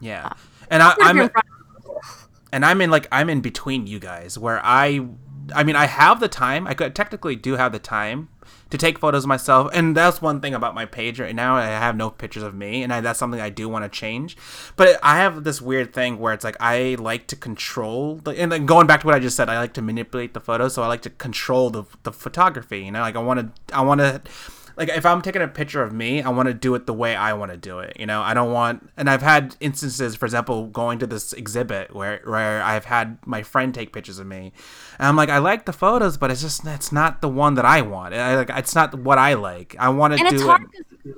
Yeah, uh, and I, I'm in and I'm in like I'm in between you guys where I I mean I have the time I could technically do have the time to take photos of myself and that's one thing about my page right now I have no pictures of me and I, that's something I do want to change but I have this weird thing where it's like I like to control the and then going back to what I just said I like to manipulate the photos so I like to control the, the photography you know like I want to I want to like if I'm taking a picture of me, I want to do it the way I want to do it. You know, I don't want. And I've had instances, for example, going to this exhibit where where I've had my friend take pictures of me, and I'm like, I like the photos, but it's just it's not the one that I want. I, like it's not what I like. I want to and do it's it. hard 'cause-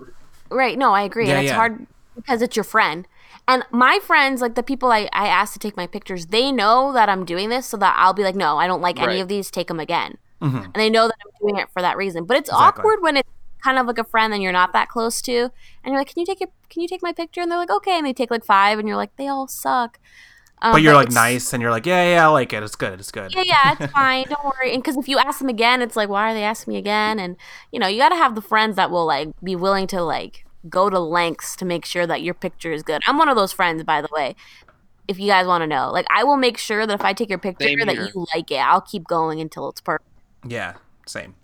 right no i agree Yeah, and it's yeah. hard because it's your friend and my friends like the people I, I asked to take my pictures they know that i'm doing this so that i'll be like no i don't like any of these take them again Mhm. and they know that i'm doing it for that reason but it's Exactly. awkward when it's kind of like a friend that you're not that close to and you're like can you take your can you take my picture and they're like okay and they take like five and you're like they all suck um, But you're like nice, and you're like, yeah, yeah, I like it. It's good. It's good. yeah, yeah, it's fine. Don't worry. And because if you ask them again, it's like, why are they asking me again? And you know, you got to have the friends that will like be willing to like go to lengths to make sure that your picture is good. I'm one of those friends, by the way. If you guys want to know, like, I will make sure that if I take your picture, that you like it. I'll keep going until it's perfect. Yeah, same.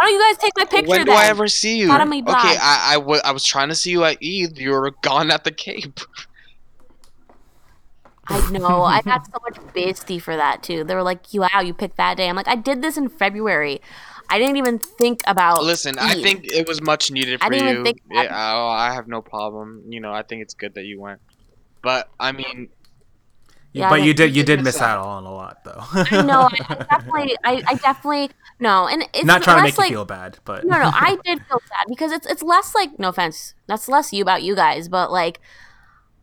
Why don't you guys take my picture when do then? I ever see you? Me okay. I, I, w- I was trying to see you at Eid. You were gone at the Cape. I know. I got so much basty for that too. They were like, "You "Wow, you picked that day." I'm like, I did this in February. I didn't even think about. Listen, I think it was much needed I for didn't even you. think Yeah, oh, I have no problem. You know, I think it's good that you went. But I mean, Yeah, but you did you you did did miss miss out. out on a lot though. I know. I, I definitely. I, I definitely no. And it's Not trying to make like, you feel bad, but no, no, I did feel sad because it's it's less like no offense, that's less you about you guys, but like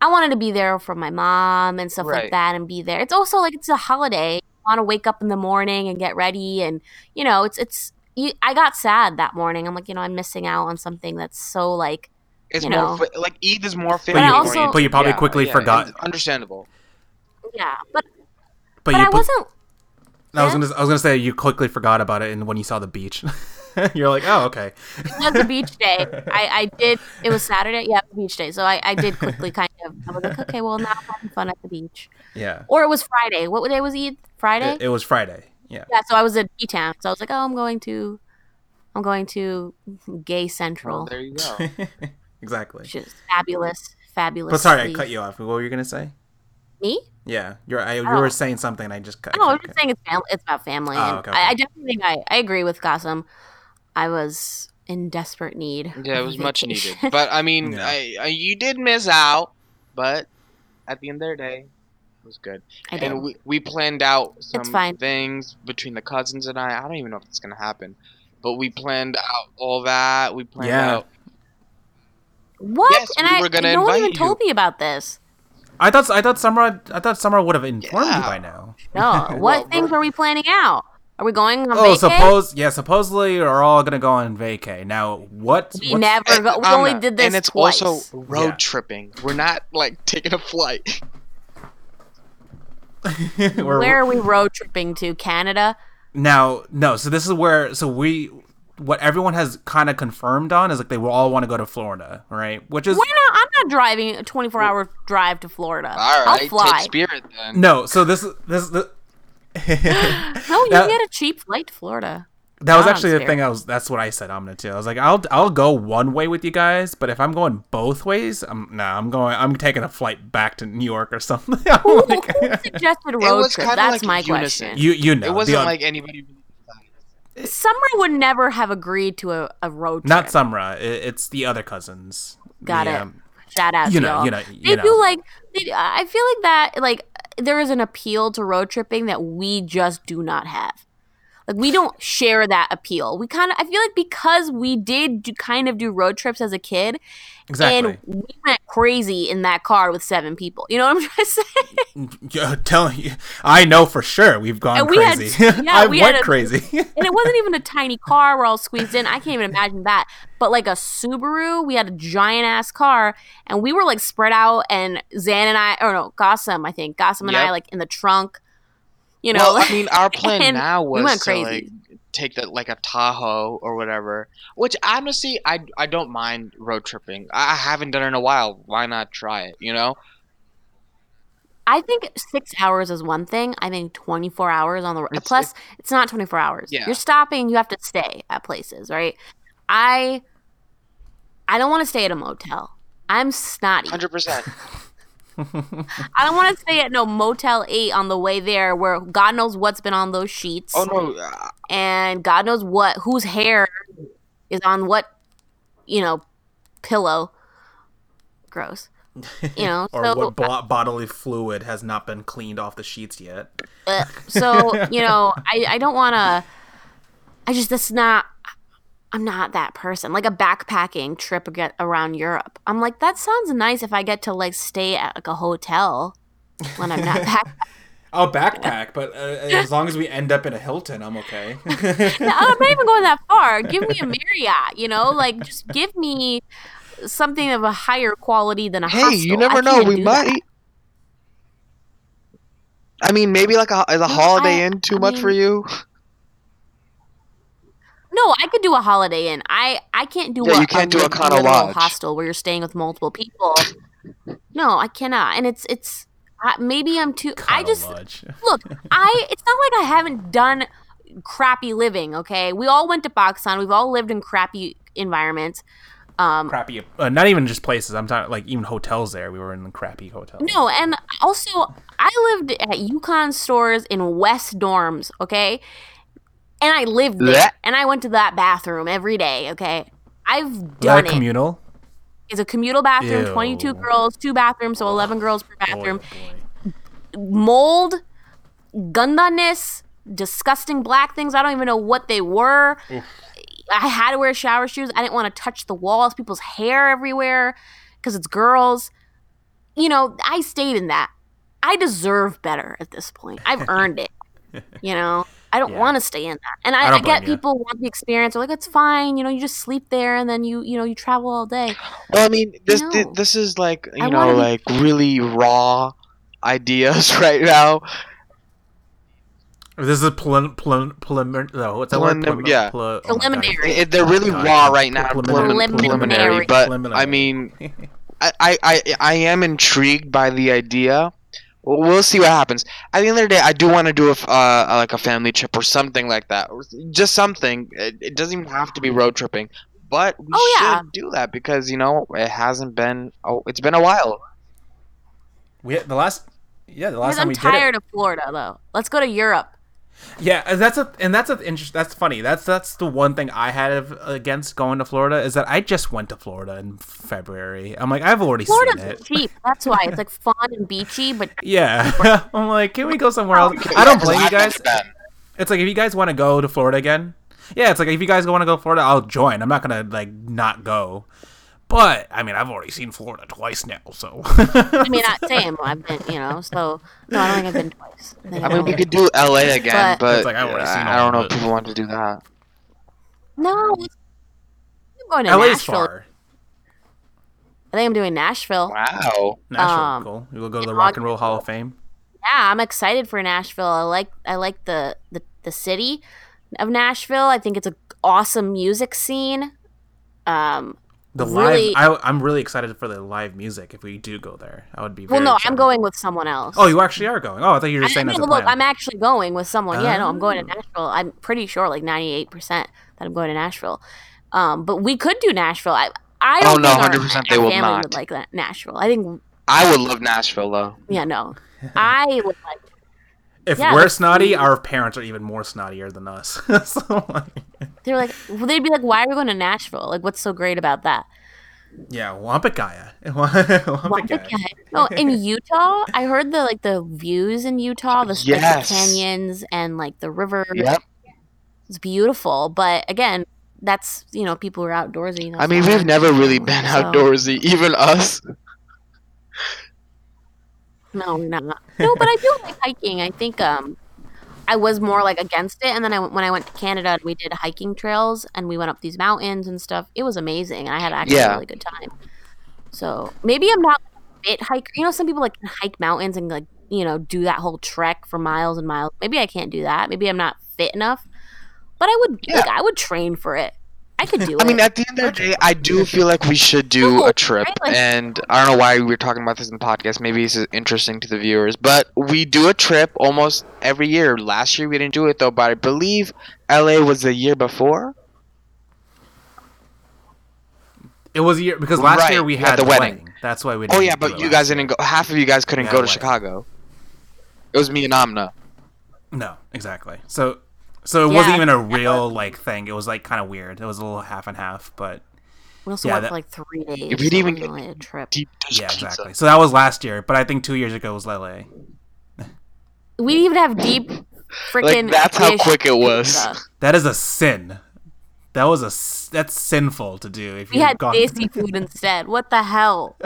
I wanted to be there for my mom and stuff like that and be there. It's also like it's a holiday. You want to wake up in the morning and get ready and you know, it's it's you, I got sad that morning. I'm like, you know, I'm missing out on something that's so like it's You more know. fi- like Eid is more But family you- oriented. but you probably Yeah, quickly yeah, forgot- Understandable. Yeah, but but, but, you I put- wasn't I was gonna I was gonna say you quickly forgot about it, and when you saw the beach, you're like, oh okay. it was a beach day. I, I did. It was Saturday. Yeah, beach day. So I, I did quickly kind of. I was like, okay, well now I'm having fun at the beach. Yeah, Or it was Friday. What day was Eid? Friday. it, it was Friday. Yeah, yeah. So I was at P Town. So I was like, oh, I'm going to, I'm going to Gay Well, Central, there you go. exactly. which is fabulous, fabulous. But sorry, I cut you off. What were you gonna say? Me? Yeah, you're I, you Oh. were saying something. I just cut. No, I'm just saying it's fam- it's about family. Oh, and okay, I. I definitely think I, I agree with Gossam. I was in desperate need. Yeah, it of was much needed. But I mean, Yeah. I, I you did miss out, but at the end of the day, it was good. I did. And we, we planned out some things between the cousins and I. I don't even know if it's gonna happen, but we planned out all that. We planned Yeah. out. What? Yes, and we I were gonna no one even you. told me about this. I thought I thought Summer I thought Summer would have informed Yeah. you by now. No, what Well, things we're- we planning out? Are we going on Oh, vacay? suppose yeah, supposedly we're all gonna go on vacay. Now what? we never go. We only did this and it's twice. also road Yeah. tripping. We're not like taking a flight. Where are we road tripping to? Canada? Now, no. So this is where. So we, what everyone has kind of confirmed on is like they will all want to go to Florida, right? Which is Why not? I'm not driving a 24 hour drive to Florida. All right, I'll fly. take Spirit then. no. So this this the. No, you That- get a cheap flight to Florida. That was Not actually the thing. I was. That's what I said. I'm gonna too. I was like, I'll I'll go one way with you guys, but if I'm going both ways, I'm nah. I'm going. I'm taking a flight back to New York or something. I'm Who, like- who suggested road was trip? That's like my unison. question. you you know it wasn't the- like anybody. Summer would never have agreed to a, a road trip. not Sumra. It, it's the other cousins. Got The, it. um, Shout out you know, y'all. you know, they you do like. They, I feel like that. Like there is an appeal to road tripping that we just do not have. Like we don't share that appeal. We kind of. I feel like because we did do, kind of do road trips as a kid, exactly. and we went crazy in that car with seven people. You know what I'm trying to say? Yeah, tell you, I know for sure we've gone And we had- crazy. yeah, I we went a- crazy. and it wasn't even a tiny car. We're all squeezed in. I can't even imagine that. But like a Subaru, we had a giant ass car, and we were like spread out. And Zan and I, or no, Gossam, I think Gossam and I, like in the trunk. You know, well, I mean, our plan now was went to like take that like a Tahoe or whatever. Which honestly, I I don't mind road tripping. I I haven't done it in a while. Why not try it? You know? I think six hours is one thing. I think 24 hours on the road. It's- Plus, it's not 24 hours. Yeah. You're stopping. You have to stay at places, right? I, I don't want to stay at a motel. I'm snotty. Hundred percent. I don't want to stay at no Motel 8 on the way there where God knows what's been on those sheets. Oh no, uh, and God knows what whose hair is on what you know, pillow. Gross. You know, or so what bo- bodily fluid has not been cleaned off the sheets yet? uh, so you know, I I don't want to. I just that's not. I'm not that person. Like a backpacking trip get around Europe. I'm like that sounds nice if I get to like stay at like a hotel when I'm not back. I'll backpack, but uh, as long as we end up in a Hilton, I'm okay. No, I'm not even going that far. Give me a Marriott, you know, like just give me something of a higher quality than a Hey, hostel. you I never know. We do that. might. I mean, maybe like a, is a Holiday I- Inn too I much for you? No, I could do a Holiday Inn. I I can't do. Yeah, a, you can't do a lit- Econo Lodge. hostel where you're staying with multiple people. No, I cannot. And it's it's I, maybe I'm too. I just lodge. look. I it's not like I haven't done crappy living. Okay, we all went to Pakistan. We've all lived in crappy environments. Um, crappy. Uh, not even just places. I'm talking like even hotels. There, we were in the crappy hotels. No, and also I lived at UConn Storrs in West dorms, okay? And I lived there, Blech. and I went to that bathroom every day, okay? I've Was that done it. communal. It's a communal bathroom, Ew. 22 girls, two bathrooms, so 11 girls per bathroom. oh boy. Mold, gundaness, disgusting black things. I don't even know what they were. I had to wear shower shoes. I didn't want to touch the walls, people's hair everywhere because it's girls. You know, I stayed in that. I deserve better at this point. I've earned it. You know, I don't Yeah. want to stay in that. And I I, I, get blame ya. people want the experience. They're like, it's fine. You know, you just sleep there and then you, you know, you travel all day. Well, I mean, this thi- No. this is like you I know wanna be- like really raw ideas right now. This is preliminary. prelim- prelim- no, what's that word? Prelim- Prelim- yeah. peli- oh my God. Preliminary. It, they're really God. raw right now, Preliminary. preliminary, preliminary. Preliminary. But Preliminary. I mean, I, I, I, I am intrigued by the idea. Well, We'll see what happens. At the end of the day, I do want to do a uh, like a family trip or something like that, or just something. It, it doesn't even have to be road tripping, but we Oh, yeah. should do that because you know it hasn't been. Oh, it's been a while. we had, the last, yeah, the last Because time I'm we did tired it. of Florida, though. Let's go to Europe. Yeah, and that's a and that's a interest. That's funny. That's that's the one thing I had against going to Florida is that I just went to Florida in February. I'm like I've already seen it. Florida's it. cheap. That's why it's like fun and beachy, but Yeah, I'm like, can we go somewhere else? I don't blame you guys. It's like if you guys want to go to Florida again, yeah, it's like if you guys want to go to Florida, I'll join. I'm not gonna like not go. But I mean, I've already seen Florida twice now, so I mean, not same. I've been, you know, so no, I don't think I've been twice. I, I mean, we could do LA again, But- but It's like, I've already uh, seen I don't know if people want to do that. no. I'm going to LA's Nashville. far. I think I'm doing Nashville. Wow. Nashville, Um, cool. We'll go to the Rock and Roll Hall of Fame. Yeah, I'm excited for Nashville. I like I like the the, the city of Nashville. I think it's a awesome music scene. Um, The Really- live, I, I'm really excited for the live music. If we do go there, I would be. Very well, no, I'm going with someone else. Oh, you actually are going. Oh, I thought you were just saying no, that's look, plan. I'm actually going with someone. Yeah, no, I'm going to Oh. Nashville. I'm pretty sure, like 98 percent, that I'm going to Nashville. Um, but we could do Nashville. I, I Oh, don't no, think our- 100% they our will family not. Would like that Nashville. I think, I would love Nashville though. yeah, no, I would like. If yeah, we're snotty, food. our parents are even more snottier than us. so, like, They're like, well, they'd be like, why are we going to Nashville? Like, what's so great about that? yeah, Wampakaya. Wampakaya. Okay. Oh, no, in Utah, I heard the like the views in Utah, the, like, the Yes. canyons and like the river. Yep. It's beautiful, but again, that's you know people who are outdoorsy. You know, I mean, we've never really been so- outdoorsy, even us. No, not. No, but I do like hiking. I think um, I was more like against it, and then I when I went to Canada, and we did hiking trails, and we went up these mountains and stuff. It was amazing, and I had actually Yeah. a really good time. So maybe I'm not a fit hiker. You know, some people like can hike mountains and like you know do that whole trek for miles and miles. Maybe I can't do that. Maybe I'm not fit enough. But I would Yeah. like I would train for it. I could do I it. mean, at the end of the day, I do feel like we should do No, a trip, right? Like- and I don't know why we were talking about this in the podcast. Maybe this is interesting to the viewers, but we do a trip almost every year. Last year we didn't do it though, but I believe LA was the year before. It was a year because last Right, year we we had had the the wedding. wedding. That's why we. Oh Didn't yeah, but you guys year. didn't go. Half of you guys couldn't go to wedding. Chicago. It was me and Amna. No, exactly. So, so it wasn't even a real like thing. It was like kind of weird. It was a little half and half, but We also Yeah, went that- for like three days. If you'd so even it wasn't really a trip. Deep dish Yeah, pizza. exactly. So that was last year, but I think two years ago was LA. We didn't even have deep freaking. that's how quick it was. pizza. That is a sin. That was a that's sinful to do. If We you had gone tasty food instead. What the hell?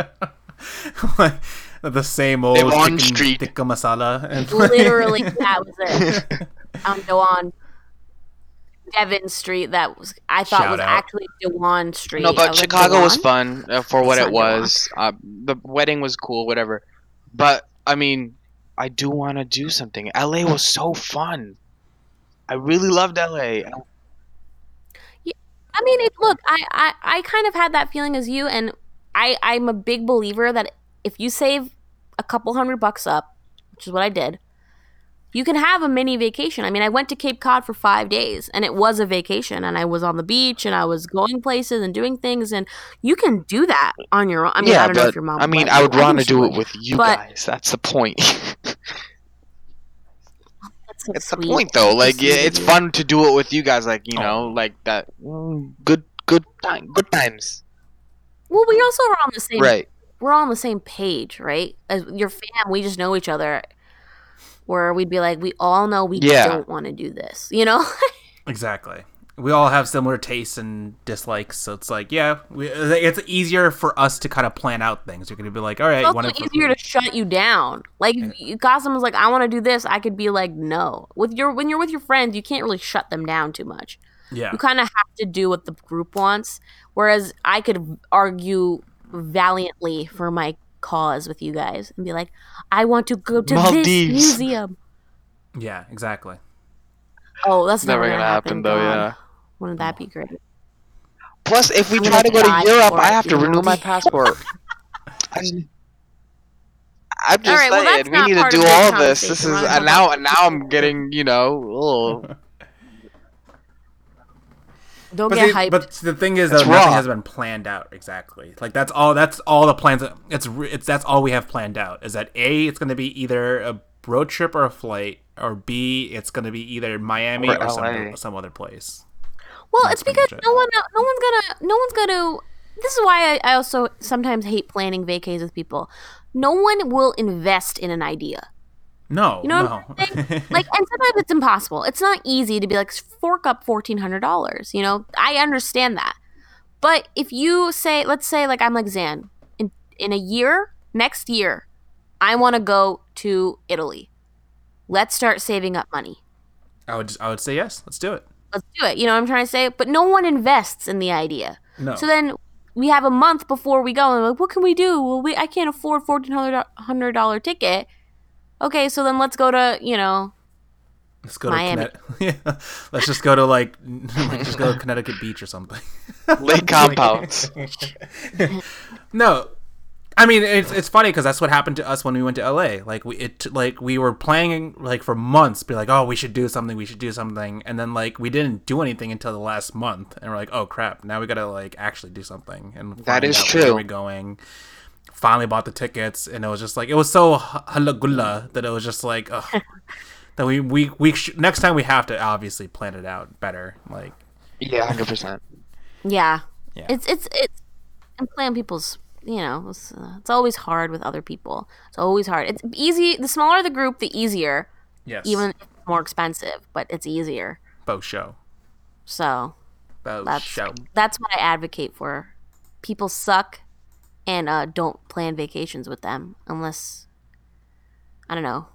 like, the same old chicken Street. tikka masala and Literally, that was it. I'm um, Dewan. Devon Street. That was I thought Shout was out. actually Dewan Street. No, but was like, Chicago was fun uh, for what It's it was. Uh, the wedding was cool, whatever. But I mean, I do want to do something. LA was so fun. I really loved LA. Yeah, I mean, it, look, I, I, I kind of had that feeling as you, and I, I'm a big believer that if you save a couple hundred bucks up, which is what I did, you can have a mini vacation. I mean, I went to Cape Cod for five days, and it was a vacation, and I was on the beach, and I was going places and doing things, and you can do that on your own. I mean, yeah, I don't but know if your mom. I mean, I would want to do it with you But- guys. That's the point. That's so it's the point, though. Like, sweet yeah, it's fun to do it with you guys. Like, you Oh. know, like that. mm, Good, good time, good times. Well, we also are on the same Right. we're all on the same page, right? As your fam, we just know each other. Where we'd be like, we all know we Yeah. don't want to do this, you know? exactly. We all have similar tastes and dislikes, so it's like, yeah, we, it's easier for us to kind of plan out things. You're gonna be like, all right, it's also wanna- easier to shut you down. Like, if you got someone's like, I want to do this, I could be like, no. With your when you're with your friends, you can't really shut them down too much. yeah, You kind of have to do what the group wants. Whereas I could argue valiantly for my cause with you guys and be like, I want to go to Maldives. this museum. yeah, exactly. Oh, that's Never never gonna gonna happen, though. God. Yeah. Wouldn't that be great? Plus, if we I'm try gonna go to Europe, I I have to do renew my passport. I just- I'm just Alright, well, saying, that's we need to do all this. This is conversation. We're and not now, and now I'm getting, you know, oh, Don't But, get the, hyped. but the thing is, It's though, nothing raw. has been planned out exactly. Like that's all. That's all the plans. It's it's that's all we have planned out. Is that a? It's going to be either a road trip or a flight, or b? It's going to be either Miami Or or, some some other place. well, that's it's because no one, no one's gonna, no one's gonna. This is why I, I also sometimes hate planning vacays with people. No one will invest in an idea. No, You know no. Like, and sometimes it's impossible. It's not easy to be like fork up fourteen hundred dollars. You know, I understand that. But if you say, let's say, like I'm like Zan, in in a year, next year, I want to go to Italy. Let's start saving up money. I would just, I would say yes. Let's do it. let's do it. You know what I'm trying to say? But no one invests in the idea. No. So then we have a month before we go and we're like, what can we do? Well, we I can't afford fourteen hundred dollar ticket. Okay, so then let's go to you know Let's go Miami. to Connecticut. yeah. Let's just go to like, like just go to Connecticut Beach or something. lake compounds. No, I mean it's it's funny because that's what happened to us when we went to LA. Like we it like we were planning like for months, be like, oh, we should do something, we should do something, and then like we didn't do anything until the last month, and we're like, oh crap, now we gotta like actually do something. And that is out true. Where we're going. Finally bought the tickets, and it was just like it was so halagulla that it was just like, ugh. that we we we sh- next time we have to obviously plan it out better. Like Yeah, hundred percent. yeah. Yeah. It's it's it's and plan people's you know it's, uh, it's always hard with other people. It's always hard. It's easy. The smaller the group, the easier. yes, Even more expensive, but it's easier. Both show, So bow That's- show. that's what I advocate for. People suck, and uh, don't plan vacations with them unless I don't know,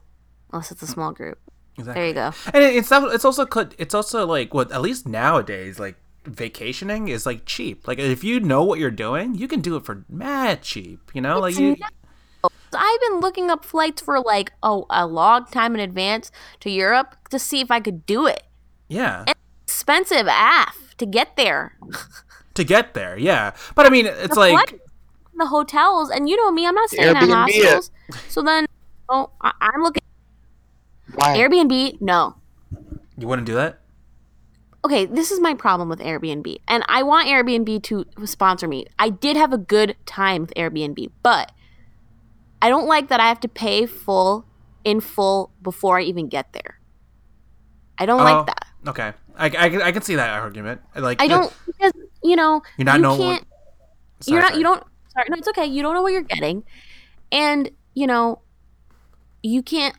unless it's a small group. Exactly. There you go. And it's not, it's also it's also like what at least nowadays like vacationing is like cheap. Like if you know what you're doing, you can do it for mad cheap. You know, like you. I've been looking up flights for like oh a long time in advance to Europe to see if I could do it. Yeah, Expensive af to get there. to get there. Yeah, but I mean, it's The like flight- the hotels, and you know me, I'm not staying at Airbnb it. So then, oh, I- I'm looking Why? Airbnb. No, you wouldn't do that. okay, this is my problem with Airbnb, and I want Airbnb to sponsor me. I did have a good time with Airbnb, but I don't like that I have to pay full in full before I even get there. I don't Oh, like that. Okay, I, I, can- I can see that argument. Like I don't because you know You're not you knowing can't. Sorry, you're not sorry. you don't no it's okay you don't know what you're getting and you know you can't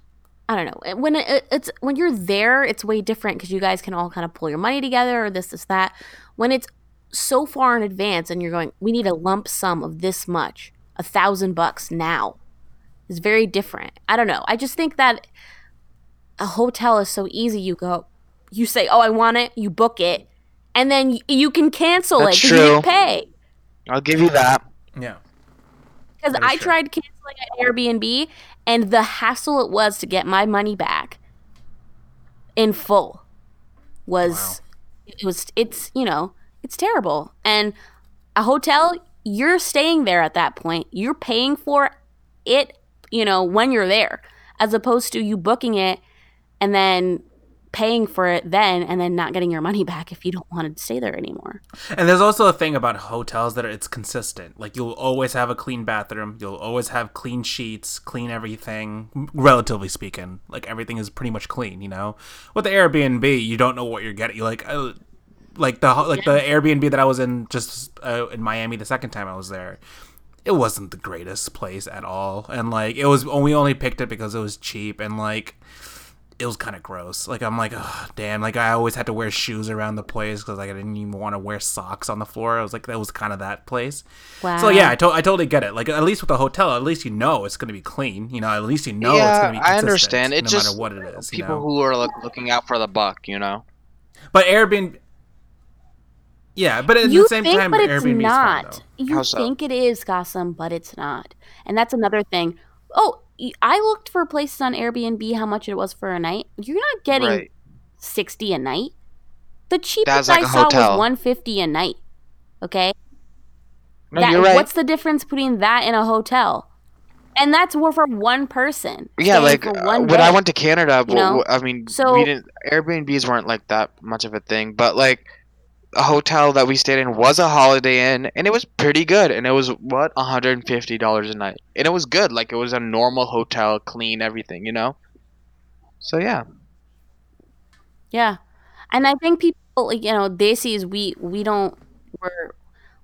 i don't know when it, it's when you're there it's way different because you guys can all kind of pull your money together or this this that when it's so far in advance and you're going we need a lump sum of this much a thousand bucks now is very different i don't know i just think that a hotel is so easy you go you say oh i want it you book it and then you can cancel That's it because you didn't true. pay I'll give you that. Yeah. because I true. tried canceling an Airbnb and the hassle it was to get my money back in full was it was it's you know it's terrible and a hotel you're staying there at that point you're paying for it you know when you're there as opposed to you booking it and then paying for it then and then not getting your money back if you don't want to stay there anymore And there's also a thing about hotels that it's consistent. Like you'll always have a clean bathroom, you'll always have clean sheets, clean everything, relatively speaking. Like everything is pretty much clean, you know. With the Airbnb, you don't know what you're getting. You Like uh, like the like the Airbnb that I was in just uh, in Miami the second time I was there. It wasn't the greatest place at all, and like it was. We only picked it because it was cheap, and like it was kind of gross. Like I'm like, oh damn. Like I always had to wear shoes around the place because like I didn't even want to wear socks on the floor. I was like, that was kind of that place. wow So yeah, I, to- I totally get it. Like at least with the hotel, at least you know it's gonna be clean. You know, at least you know it's gonna be. I understand. It no just matter what it is. you people know? who are like looking out for the buck, you know. But Airbnb. Yeah, but at you the same think, time, but it's Airbnb not. is fine. You so? think it is, Gossam, but it's not. And that's another thing. Oh, y- I looked for places on Airbnb how much it was for a night. You're not getting Right. sixty a night. The cheapest like I saw hotel. was one fifty a night. Okay, No, That- you're right. what's the difference between that and a hotel? And that's more for one person. yeah, like uh, when I went to Canada, you know? I mean, So- we didn't Airbnbs weren't like that much of a thing, but like a hotel that we stayed in was a Holiday Inn, and it was pretty good, and it was what 150 dollars a night, and it was good, like it was a normal hotel, clean everything, you know. So yeah, Yeah, and I think people, like, you know, Desis, we we don't we're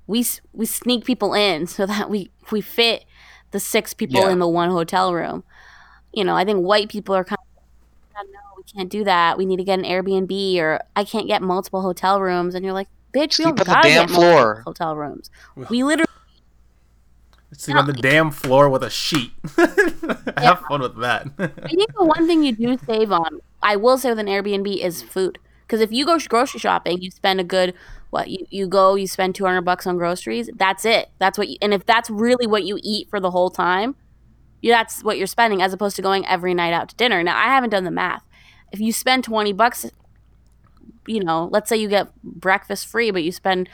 we we sneak people in so that we we fit the six people Yeah. in the one hotel room. You know, I think white people are kind of "God, no, we can't do that. We need to get an Airbnb or I can't get multiple hotel rooms, and you're like, bitch, we Sleep don't on the gotta damn get multiple floor. hotel rooms. We literally Sleep on the damn floor with a sheet. Have fun with that. I think the one thing you do save on, I will say with an Airbnb, is food. Because if you go grocery shopping, you spend a good what you, you go, you spend two hundred bucks on groceries. That's it. That's what. You, and if that's really what you eat for the whole time, you, that's what you're spending, as opposed to going every night out to dinner. Now I haven't done the math. If you spend twenty bucks, you know, let's say you get breakfast free, but you spend,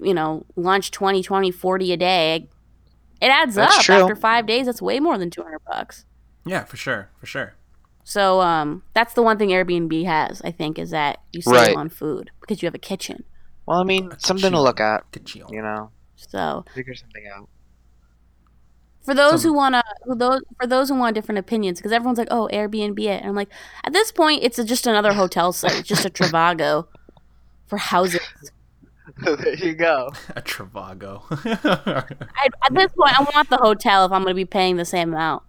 you know, lunch 20, 20, 40 a day. It adds That's up true. after five days. That's way more than two hundred bucks. yeah, for sure, for sure. So um, that's the one thing Airbnb has, I think, is that you save Right. on food because you have a kitchen. well, I mean, something to look at, you know, So figure something out. For those Some- who wanna, who those for those who want different opinions, because everyone's like, "Oh, Airbnb it," and I'm like, at this point, it's a, just another hotel site, it's just a Trivago for houses. there you go. A Travago. I, at this point, I want the hotel if I'm going to be paying the same amount.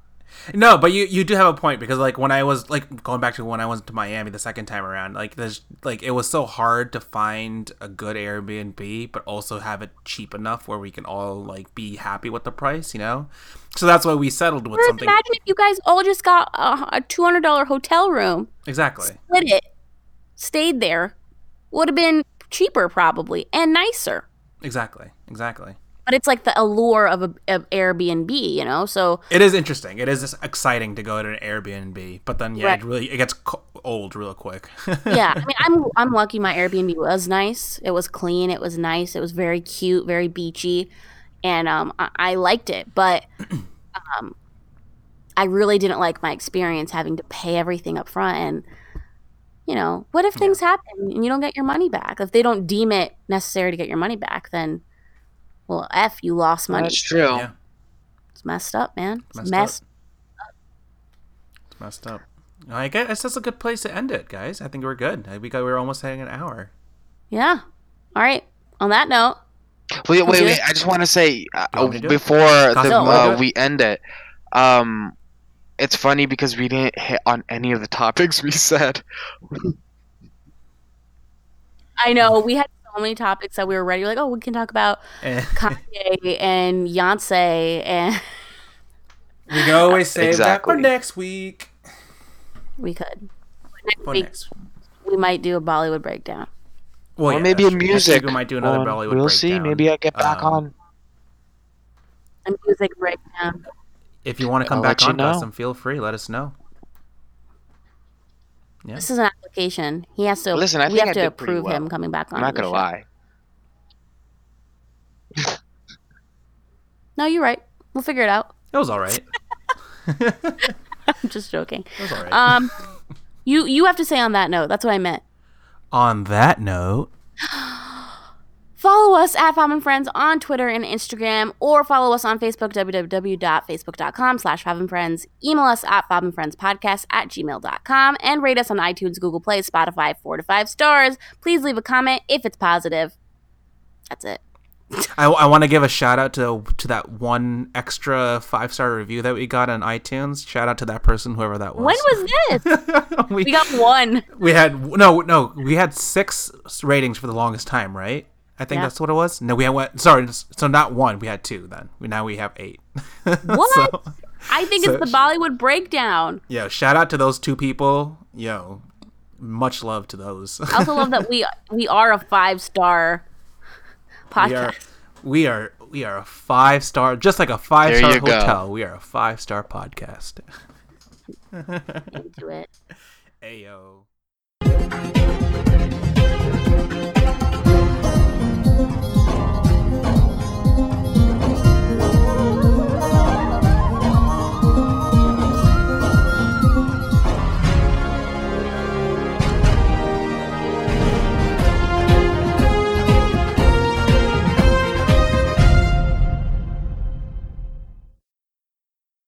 No, but you you do have a point because like when I was like going back to when I went to Miami the second time around, like there's like it was so hard to find a good Airbnb, but also have it cheap enough where we can all like be happy with the price, you know. So that's why we settled with something imagine if you guys all just got a, a $200 hotel room, exactly. split it, stayed there, would have been cheaper probably and nicer. Exactly, exactly. But it's like the allure of, a, of Airbnb, you know. So It is interesting. It is exciting to go to an Airbnb, but then yeah, Right. it really it gets old real quick. yeah, I mean, I'm I'm lucky. My Airbnb was nice. It was clean. It was nice. It was very cute, very beachy, and um, I, I liked it. But um, I really didn't like my experience having to pay everything up front. And you know, what if things happen and you don't get your money back? If they don't deem it necessary to get your money back, then well, f you lost money. That's true. yeah, It's messed up, man. It's Messed messed. it's messed up. I guess that's a good place to end it, guys. I think we're good. We got we were almost hitting an hour. Yeah. All right. On that note, Wait, wait, do wait! I just want to say uh, You want me to do it? before the, Cosmo, uh, we end it. Um, it's funny because we didn't hit on any of the topics we said. I know we had so many topics that we were ready. Like, oh, we can talk about Eh, Kanye and Beyonce, and we can always save that for next week. we could. Next For week, next. we might do a Bollywood breakdown. Well, or yeah, maybe that's a music. we might do another one. Bollywood We'll see. Maybe I get back Um, on. A music breakdown. If you want to come I'll back let you on, know. Dustin, feel free. Let us know. Yeah. This is an application. He has to. Listen, I we think have I to did pretty approve him well. coming back on. I'm not gonna show. lie. No, you're right. We'll figure it out. It was all right. I'm just joking. was all right. Um, you you have to say on that note. That's what I meant. on that note, Follow us at Fab and Friends on Twitter and Instagram, or follow us on Facebook, www.facebook.com slash Fab and Friends. Email us at Fab and Friends Podcast at gmail.com, and rate us on iTunes, Google Play, Spotify, four to five stars. Please leave a comment if it's positive. That's it. I, I want to give a shout out to to that one extra five star review that we got on iTunes. Shout out to that person, whoever that was. When was this? we, we got one. we had no no we had six ratings for the longest time, right? I think Yeah. that's what it was. No, we had what? Sorry, so not one. We had two. Then now we have eight. What? So, I think So- it's the Bollywood breakdown. yo, shout out to those two people. Yo, much love to those. I also love that we we are a five star podcast. we are we are we are a five star just like a five There star you go. hotel we are a five star podcast Into it. ayo